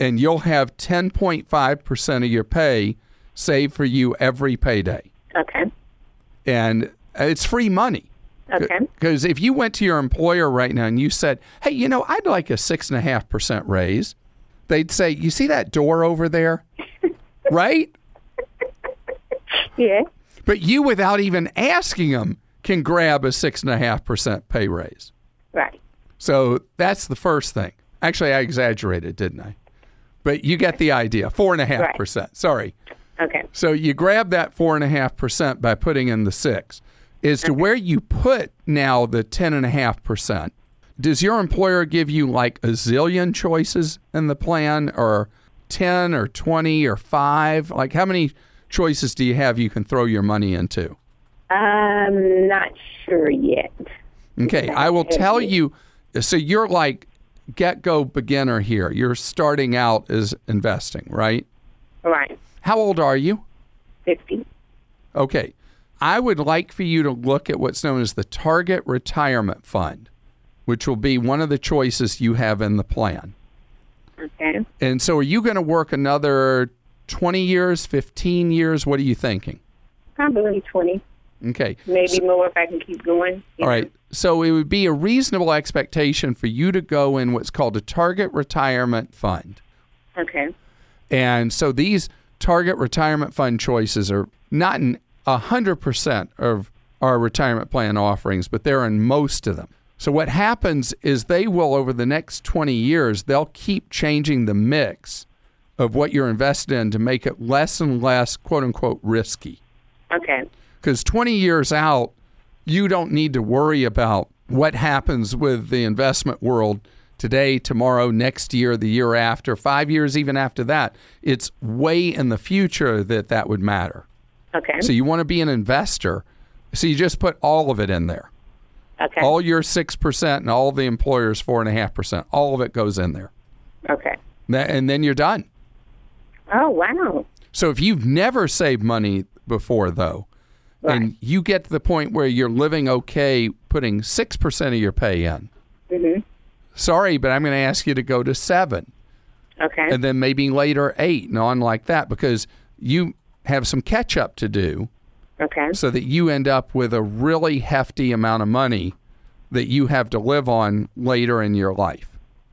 and you'll have 10.5% of your pay saved for you every payday. Okay. And it's free money. Okay. Because if you went to your employer right now and you said, hey, you know, I'd like a 6.5% raise, they'd say, you see that door over there? right? Yeah. But you, without even asking them, can grab a 6.5% pay raise. Right. So that's the first thing. Actually, I exaggerated, didn't I? But you get the idea. 4.5%. Sorry. Okay. So you grab that 4.5% by putting in the six. As to where you put now the 10.5%, does your employer give you like a zillion choices in the plan or 10 or 20 or 5? Like how many choices do you have you can throw your money into? I'm not sure yet. Okay, I will tell you. So you're like get go beginner here. You're starting out as investing, right? Right. How old are you? 50. Okay. I would like for you to look at what's known as the Target Retirement Fund, which will be one of the choices you have in the plan. Okay. And so are you going to work another 20 years, 15 years? What are you thinking? Probably 20. Okay. Maybe more if I can keep going. All right. So it would be a reasonable expectation for you to go in what's called a Target Retirement Fund. Okay. And so these target retirement fund choices are not in 100% of our retirement plan offerings, but they're in most of them. So what happens is they will, over the next 20 years, they'll keep changing the mix of what you're invested in to make it less and less, quote unquote, risky. Okay. Because 20 years out, you don't need to worry about what happens with the investment world today, tomorrow, next year, the year after, five years, even after that. It's way in the future that that would matter. Okay. So you want to be an investor. So you just put all of it in there. Okay. All your 6% and all the employer's 4.5%. All of it goes in there. Okay. And then you're done. Oh, wow. So if you've never saved money before, though, and you get to the point where you're living okay putting 6% of your pay in, Mm-hmm. sorry, but I'm going to ask you to go to seven Okay. and then maybe later eight and on like that because you have some catch up to do Okay. so that you end up with a really hefty amount of money that you have to live on later in your life.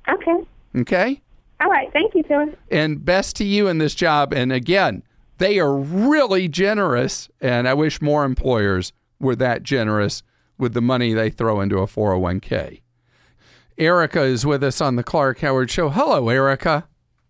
Okay. Okay? All right. Thank you, Phyllis. And best to you in this job. And again, they are really generous. And I wish more employers were that generous with the money they throw into a 401k. Erica is with us on the Clark Howard Show. Hello, Erica.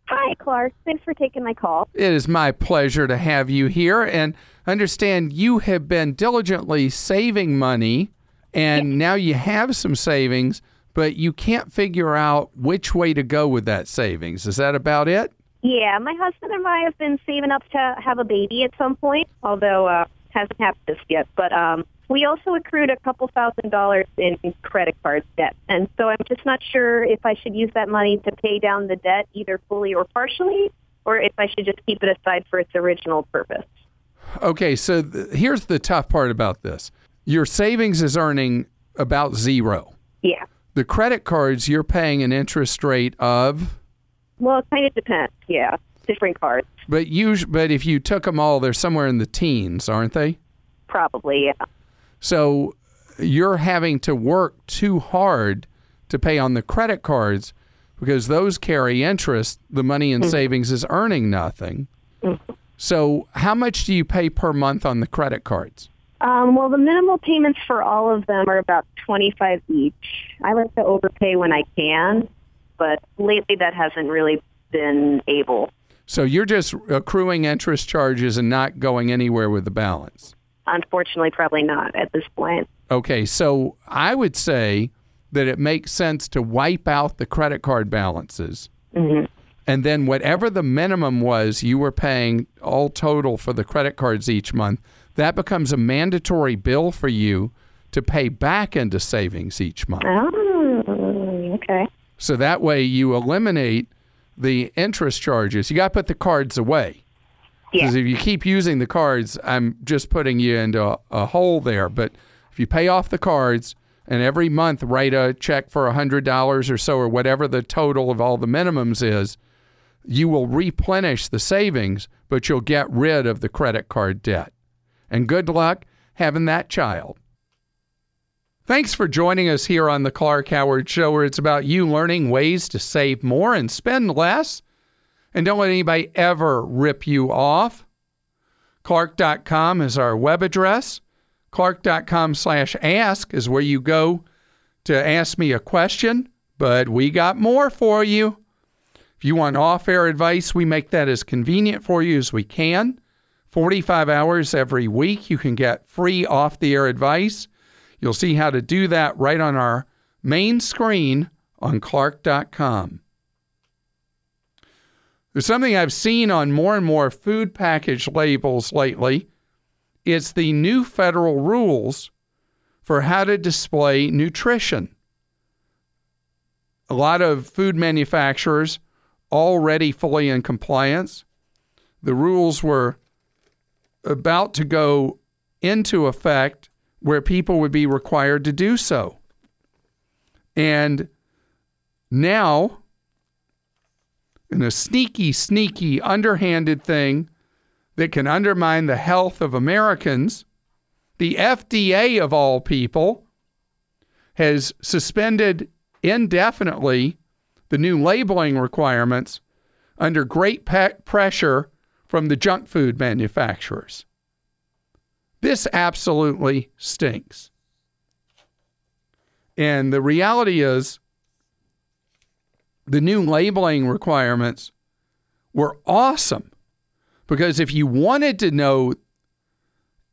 Hi, Clark. Thanks for taking my call. It is my pleasure to have you here and understand you have been diligently saving money and now you have some savings, but you can't figure out which way to go with that savings. Is that about it? Yeah, my husband and I have been saving up to have a baby at some point, although uh, hasn't happened just yet. But um, we also accrued a couple thousand dollars in credit card debt, and so I'm just not sure if I should use that money to pay down the debt either fully or partially, or if I should just keep it aside for its original purpose. Okay, so th- here's the tough part about this your savings is earning about zero. Yeah. The credit cards, you're paying an interest rate of, Well, it kind of depends. Yeah, different cards, but, us- but if you took them all, they're somewhere in the teens, aren't they? probably. Yeah. So you're having to work too hard to pay on the credit cards because those carry interest. The money in mm-hmm. savings is earning nothing. Mm-hmm. So, how much do you pay per month on the credit cards? Um, well, the minimal payments for all of them are about 25 each. I like to overpay when I can, but lately that hasn't really been able. So, you're just accruing interest charges and not going anywhere with the balance. Unfortunately, probably not at this point. Okay, so I would say that it makes sense to wipe out the credit card balances. And then whatever the minimum was you were paying all total for the credit cards each month, that becomes a mandatory bill for you to pay back into savings each month. Oh, okay. So that way you eliminate the interest charges. You got to put the cards away. Because if you keep using the cards, I'm just putting you into a, a hole there. But if you pay off the cards and every month write a check for $100 or so, or whatever the total of all the minimums is, you will replenish the savings, but you'll get rid of the credit card debt. And good luck having that child. Thanks for joining us here on the Clark Howard Show, where it's about you learning ways to save more and spend less. And don't let anybody ever rip you off. Clark.com is our web address. Clark.com slash ask is where you go to ask me a question, but we got more for you. If you want off air advice, we make that as convenient for you as we can. 45 hours every week, you can get free off the air advice. You'll see how to do that right on our main screen on Clark.com. There's something I've seen on more and more food package labels lately. It's the new federal rules for how to display nutrition. A lot of food manufacturers already fully in compliance. The rules were about to go into effect where people would be required to do so. And now, in a sneaky, sneaky, underhanded thing that can undermine the health of Americans, the FDA, of all people, has suspended indefinitely the new labeling requirements under great pressure from the junk food manufacturers. This absolutely stinks. And the reality is, the new labeling requirements were awesome because if you wanted to know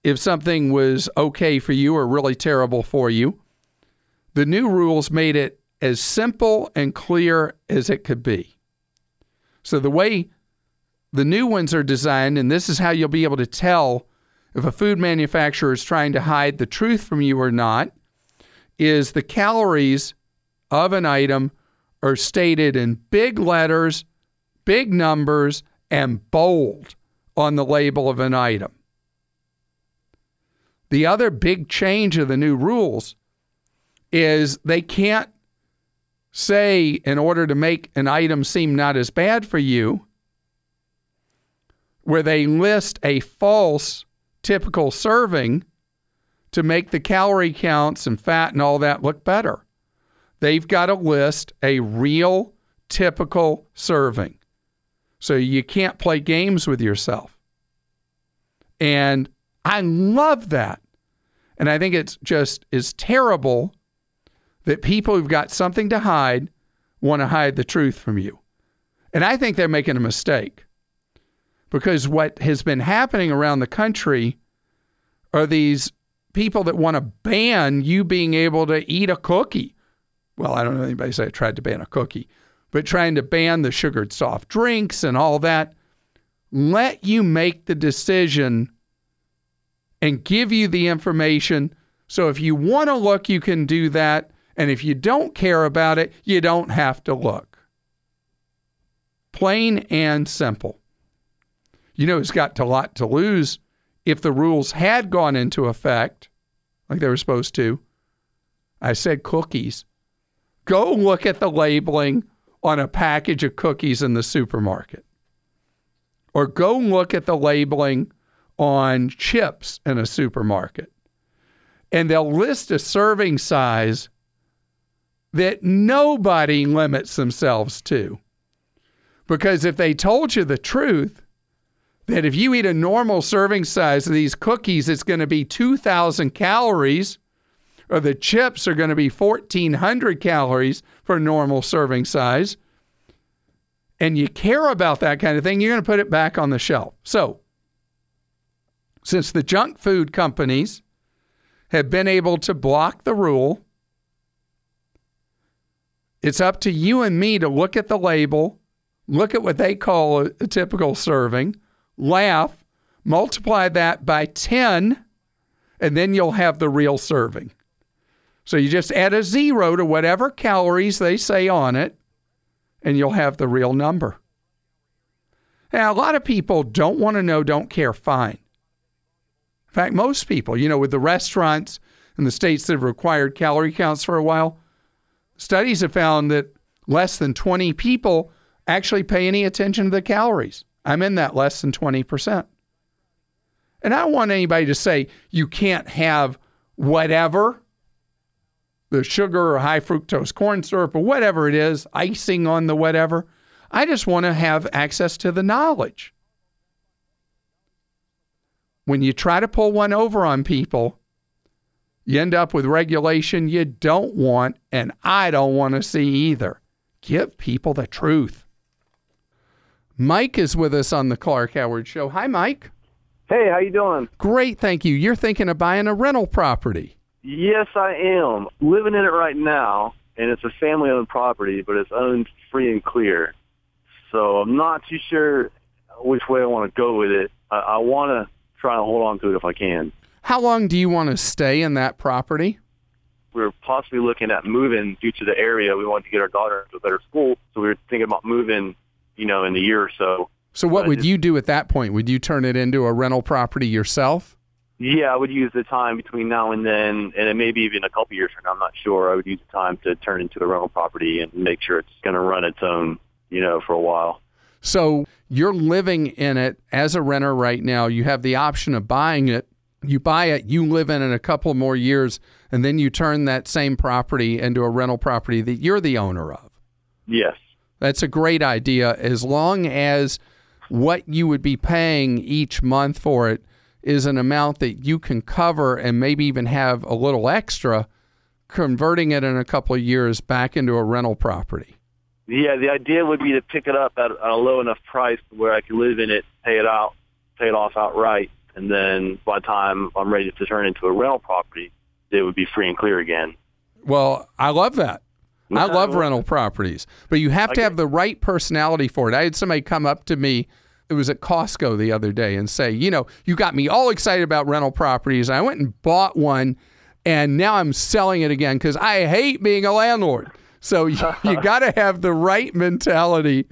if something was okay for you or really terrible for you, the new rules made it as simple and clear as it could be. So, the way the new ones are designed, and this is how you'll be able to tell if a food manufacturer is trying to hide the truth from you or not, is the calories of an item are stated in big letters, big numbers, and bold on the label of an item. The other big change of the new rules is they can't say, in order to make an item seem not as bad for you, where they list a false typical serving to make the calorie counts and fat and all that look better. They've got to list a real typical serving. So you can't play games with yourself. And I love that. And I think it's just is terrible that people who've got something to hide want to hide the truth from you. And I think they're making a mistake because what has been happening around the country are these people that want to ban you being able to eat a cookie. Well, I don't know anybody say I tried to ban a cookie, but trying to ban the sugared soft drinks and all that. Let you make the decision and give you the information. So if you want to look, you can do that. And if you don't care about it, you don't have to look. Plain and simple. You know, it's got a lot to lose if the rules had gone into effect like they were supposed to. I said cookies. Go look at the labeling on a package of cookies in the supermarket. Or go look at the labeling on chips in a supermarket. And they'll list a serving size that nobody limits themselves to. Because if they told you the truth, that if you eat a normal serving size of these cookies, it's going to be 2,000 calories, or the chips are going to be 1,400 calories for normal serving size, and you care about that kind of thing, you're going to put it back on the shelf. So, since the junk food companies have been able to block the rule, it's up to you and me to look at the label, look at what they call a, a typical serving, laugh, multiply that by 10, and then you'll have the real serving. So you just add a zero to whatever calories they say on it, and you'll have the real number. Now, a lot of people don't want to know, don't care, fine. In fact, most people, you know, with the restaurants in the states that have required calorie counts for a while, studies have found that less than 20 people actually pay any attention to the calories. I'm in that less than 20%. And I don't want anybody to say you can't have whatever the sugar or high fructose corn syrup or whatever it is, icing on the whatever. I just want to have access to the knowledge. When you try to pull one over on people, you end up with regulation you don't want, and I don't want to see either. Give people the truth. Mike is with us on the Clark Howard Show. Hi, Mike. Hey, how you doing? Great, thank you. You're thinking of buying a rental property. Yes, I am. Living in it right now, and it's a family-owned property, but it's owned free and clear. So I'm not too sure which way I want to go with it. I, I want to try and hold on to it if I can. How long do you want to stay in that property? We were possibly looking at moving due to the area. We wanted to get our daughter into a better school, so we were thinking about moving, you know, in a year or so. So, what But would you do at that point? Would you turn it into a rental property yourself? Yeah, I would use the time between now and then, and maybe even a couple years from now. I'm not sure. I would use the time to turn into a rental property and make sure it's going to run its own, you know, for a while. So, you're living in it as a renter right now. You have the option of buying it. You buy it, you live in it a couple more years, and then you turn that same property into a rental property that you're the owner of. Yes. That's a great idea as long as what you would be paying each month for it is an amount that you can cover and maybe even have a little extra, converting it in a couple of years back into a rental property. Yeah, the idea would be to pick it up at, a low enough price where I could live in it, pay it out, pay it off outright, and then by the time I'm ready to turn into a rental property, it would be free and clear again. Well, I love that. I love rental properties, but you have to have the right personality for it. I had somebody come up to me, it was at Costco the other day, and say, You know, you got me all excited about rental properties. I went and bought one, and now I'm selling it again because I hate being a landlord. So you, you got to have the right mentality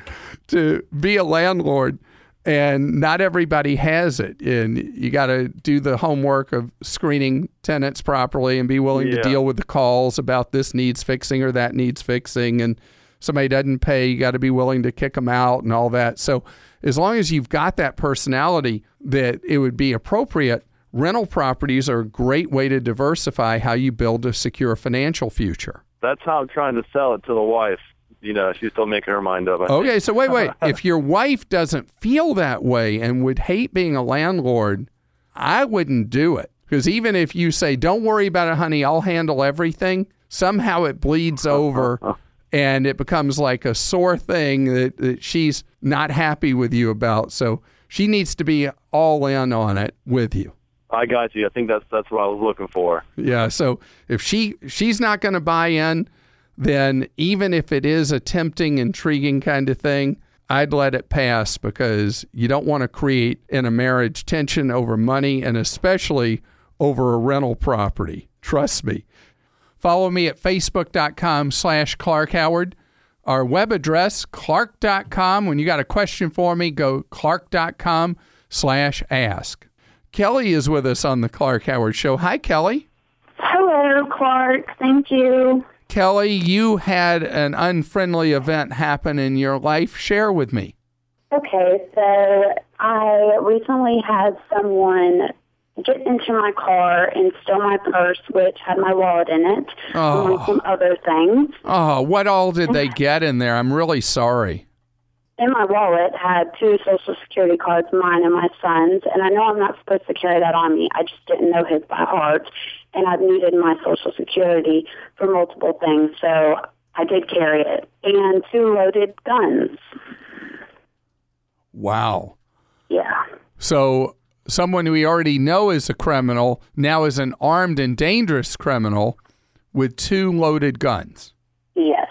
to be a landlord, and not everybody has it. And you got to do the homework of screening tenants properly and be willing to deal with the calls about this needs fixing or that needs fixing. And somebody doesn't pay, you got to be willing to kick them out and all that. So as long as you've got that personality that it would be appropriate, rental properties are a great way to diversify how you build a secure financial future. That's how I'm trying to sell it to the wife. You know, she's still making her mind up. I think. Okay, so wait, wait. if your wife doesn't feel that way and would hate being a landlord, I wouldn't do it. Because even if you say, don't worry about it, honey, I'll handle everything, somehow it bleeds over and it becomes like a sore thing that, that she's not happy with you about. So she needs to be all in on it with you. I got you. I think that's that's what I was looking for. Yeah. So if she she's not going to buy in, then even if it is a tempting, intriguing kind of thing, I'd let it pass because you don't want to create in a marriage tension over money and especially over a rental property. Trust me. Follow me at facebook.com slash Clark Howard. Our web address, clark.com. When you got a question for me, go clark.com slash ask. Kelly is with us on the Clark Howard Show. Hi, Kelly. Hello, Clark. Thank you. Kelly, you had an unfriendly event happen in your life. Share with me. Okay, so I recently had someone get into my car and steal my purse, which had my wallet in it, Oh. among some other things. Oh, what all did they get in there? I'm really sorry. In my wallet had two social security cards, mine and my son's, and I know I'm not supposed to carry that on me. I just didn't know his by heart, and I've needed my social security for multiple things, so I did carry it. And two loaded guns. Wow. Yeah. So someone we already know is a criminal now is an armed and dangerous criminal with two loaded guns. Yes,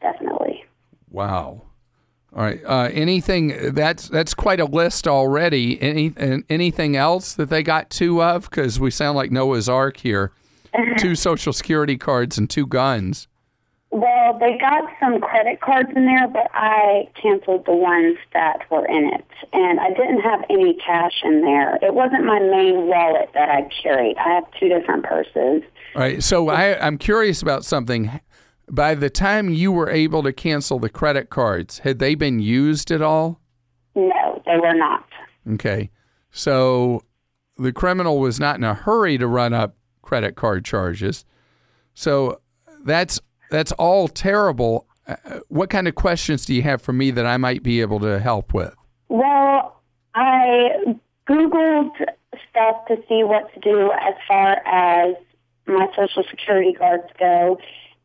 definitely. Wow. All right. Uh, anything that's that's quite a list already. Any anything else that they got two of? Because we sound like Noah's Ark here. two social security cards and two guns. Well, they got some credit cards in there, but I canceled the ones that were in it. And I didn't have any cash in there. It wasn't my main wallet that I carried. I have two different purses. All right. So I, I'm curious about something. By the time you were able to cancel the credit cards, had they been used at all? No, they were not. Okay. So the criminal was not in a hurry to run up credit card charges. So that's that's all terrible. Uh, What kind of questions do you have for me that I might be able to help with? Well, I Googled stuff to see what to do as far as my Social Security cards go.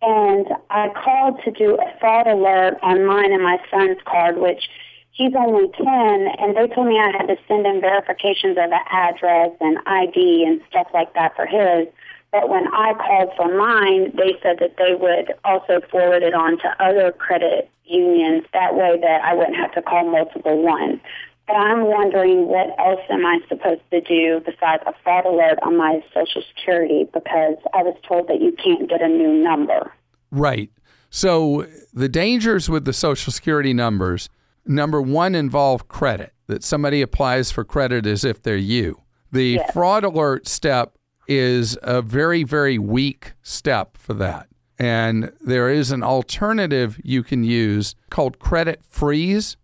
And I called to do a fraud alert on mine and my son's card, which he's only 10, and they told me I had to send in verifications of the address and ID and stuff like that for his. But when I called for mine, they said that they would also forward it on to other credit unions. That way that I wouldn't have to call multiple ones. But I'm wondering what else am I supposed to do besides a fraud alert on my Social Security because I was told that you can't get a new number. Right. So the dangers with the Social Security numbers number one involve credit, that somebody applies for credit as if they're you. The Yes. fraud alert step is a very, very weak step for that. And there is an alternative you can use called credit freeze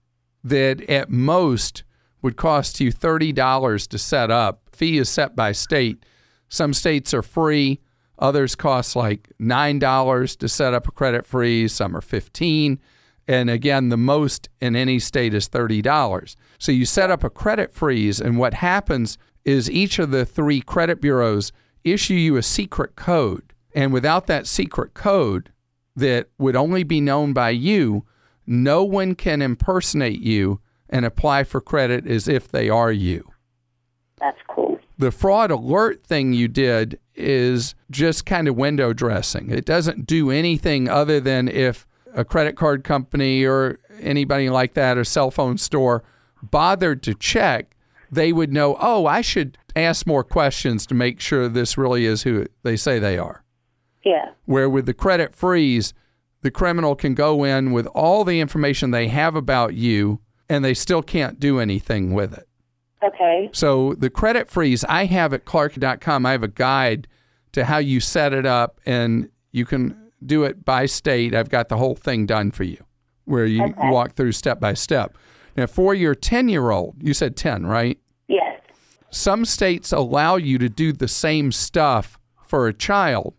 that at most would cost you $30 to set up. Fee is set by state. Some states are free, others cost like $9 to set up a credit freeze, some are 15. And again, the most in any state is $30. So you set up a credit freeze and what happens is each of the three credit bureaus issue you a secret code. And without that secret code that would only be known by you, no one can impersonate you and apply for credit as if they are you. That's cool. The fraud alert thing you did is just kind of window dressing. It doesn't do anything other than if a credit card company or anybody like that or cell phone store bothered to check, they would know, oh, I should ask more questions to make sure this really is who they say they are. Yeah. Where with the credit freeze, the criminal can go in with all the information they have about you and they still can't do anything with it. Okay. So the credit freeze I have at clark.com, I have a guide to how you set it up and you can do it by state. I've got the whole thing done for you where you Okay. walk through step by step. Now for your 10-year-old, you said 10, right? Yes. Some states allow you to do the same stuff for a child.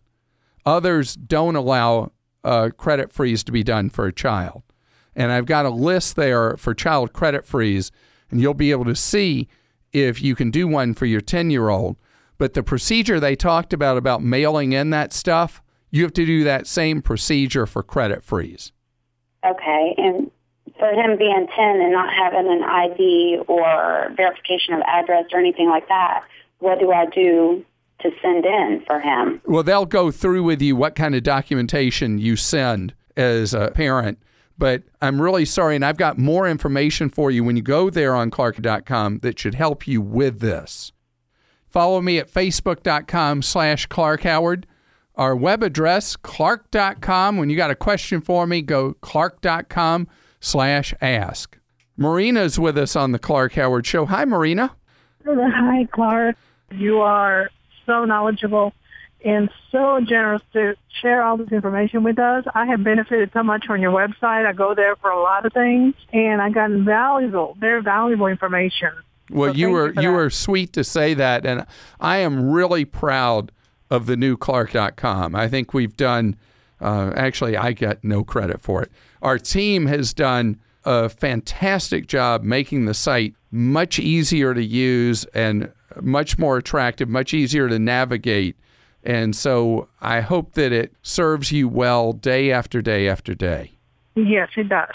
Others don't allow a credit freeze to be done for a child. And I've got a list there for child credit freeze, and you'll be able to see if you can do one for your 10 year old. But the procedure they talked about, about mailing in that stuff, you have to do that same procedure for credit freeze. Okay. And for him being 10 and not having an ID or verification of address or anything like that, what do I do to send in for him? Well, they'll go through with you what kind of documentation you send as a parent. But I'm really sorry, and I've got more information for you when you go there on clark.com that should help you with this. Follow me at facebook.com slash Clark Howard. Our web address, clark.com. When you got a question for me, go clark.com slash ask. Marina's with us on the Clark Howard Show. Hi, Marina. Hi, Clark. You are so knowledgeable and so generous to share all this information with us. I have benefited so much from your website. I go there for a lot of things, and I got valuable, very valuable information. Well, So you were for you were sweet to say that, and I am really proud of the new Clark.com. I think we've done. Uh, actually, I get no credit for it. Our team has done a fantastic job making the site much easier to use and much more attractive, much easier to navigate. And so I hope that it serves you well day after day after day. Yes, it does.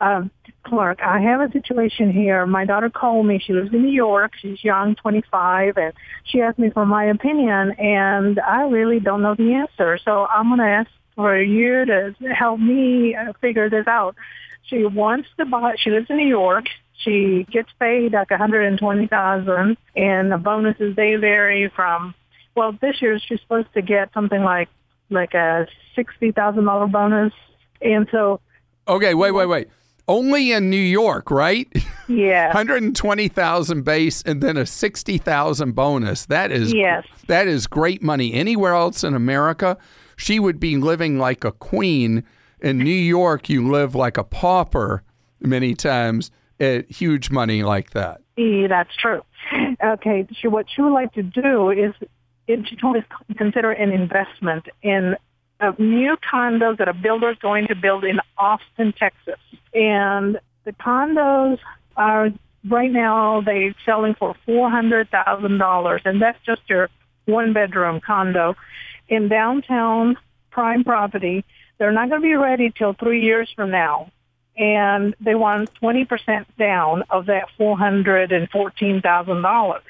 Um, Clark, I have a situation here. My daughter called me. She lives in New York. She's young, 25, and she asked me for my opinion, and I really don't know the answer. So I'm going to ask for you to help me uh, figure this out. She wants to buy. She lives in New York. She gets paid like 120,000, and the bonuses they vary from. Well, this year she's supposed to get something like like a sixty thousand dollar bonus, and so Okay, wait, wait, wait. Only in New York, right? Yeah. 120,000 base and then a 60,000 bonus. That is Yes. that is great money. Anywhere else in America, she would be living like a queen. In New York, you live like a pauper many times at huge money like that. That's true. Okay, she, what she would like to do is, is she told to consider an investment in uh, new condos that a builder is going to build in Austin, Texas. And the condos are right now they're selling for four hundred thousand dollars, and that's just your one bedroom condo in downtown prime property. They're not going to be ready till three years from now and they want 20% down of that $414,000.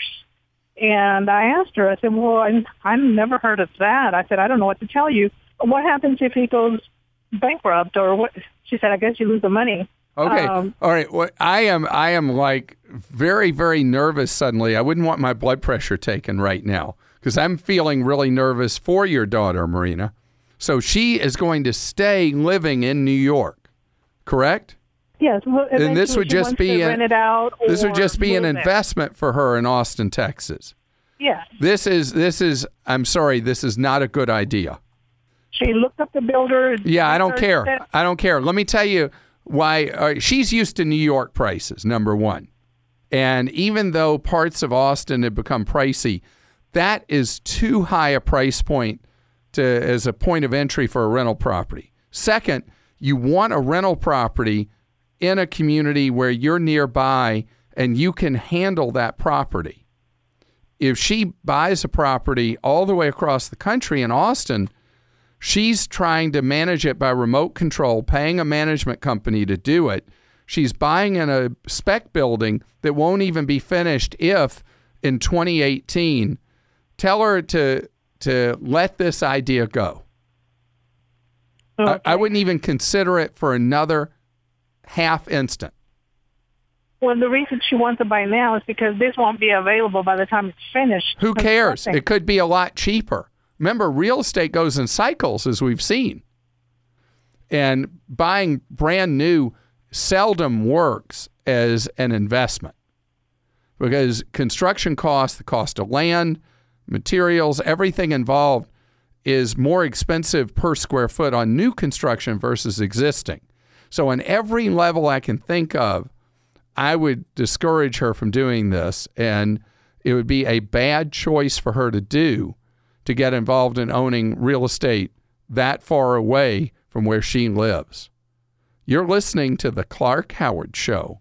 And I asked her, I said, well, I, I've never heard of that. I said, I don't know what to tell you. What happens if he goes bankrupt or what? She said, I guess you lose the money. Okay. Um, All right. Well, I am I am like very very nervous suddenly. I wouldn't want my blood pressure taken right now because I'm feeling really nervous for your daughter, Marina. So she is going to stay living in New York, correct? yes. Well, And this would just be to a- rent it out. This would just be an investment for her in Austin, Texas. Yeah. This is this is I'm sorry, this is not a good idea. She looked up the builder. Yeah, I don't care. I don't care. Let me tell you why uh, she's used to New York prices, number one. And even though parts of Austin have become pricey, that is too high a price point to as a point of entry for a rental property. Second, you want a rental property in a community where you're nearby and you can handle that property. If she buys a property all the way across the country in Austin, She's trying to manage it by remote control, paying a management company to do it. She's buying in a spec building that won't even be finished if in 2018. Tell her to to let this idea go. I, I wouldn't even consider it for another half instant. Well, the reason she wants to buy now is because this won't be available by the time it's finished. Who cares? It could be a lot cheaper. Remember, real estate goes in cycles, as we've seen. And buying brand new seldom works as an investment because construction costs, the cost of land, materials, everything involved is more expensive per square foot on new construction versus existing. So, on every level I can think of, I would discourage her from doing this, and it would be a bad choice for her to do to get involved in owning real estate that far away from where she lives. You're listening to The Clark Howard Show.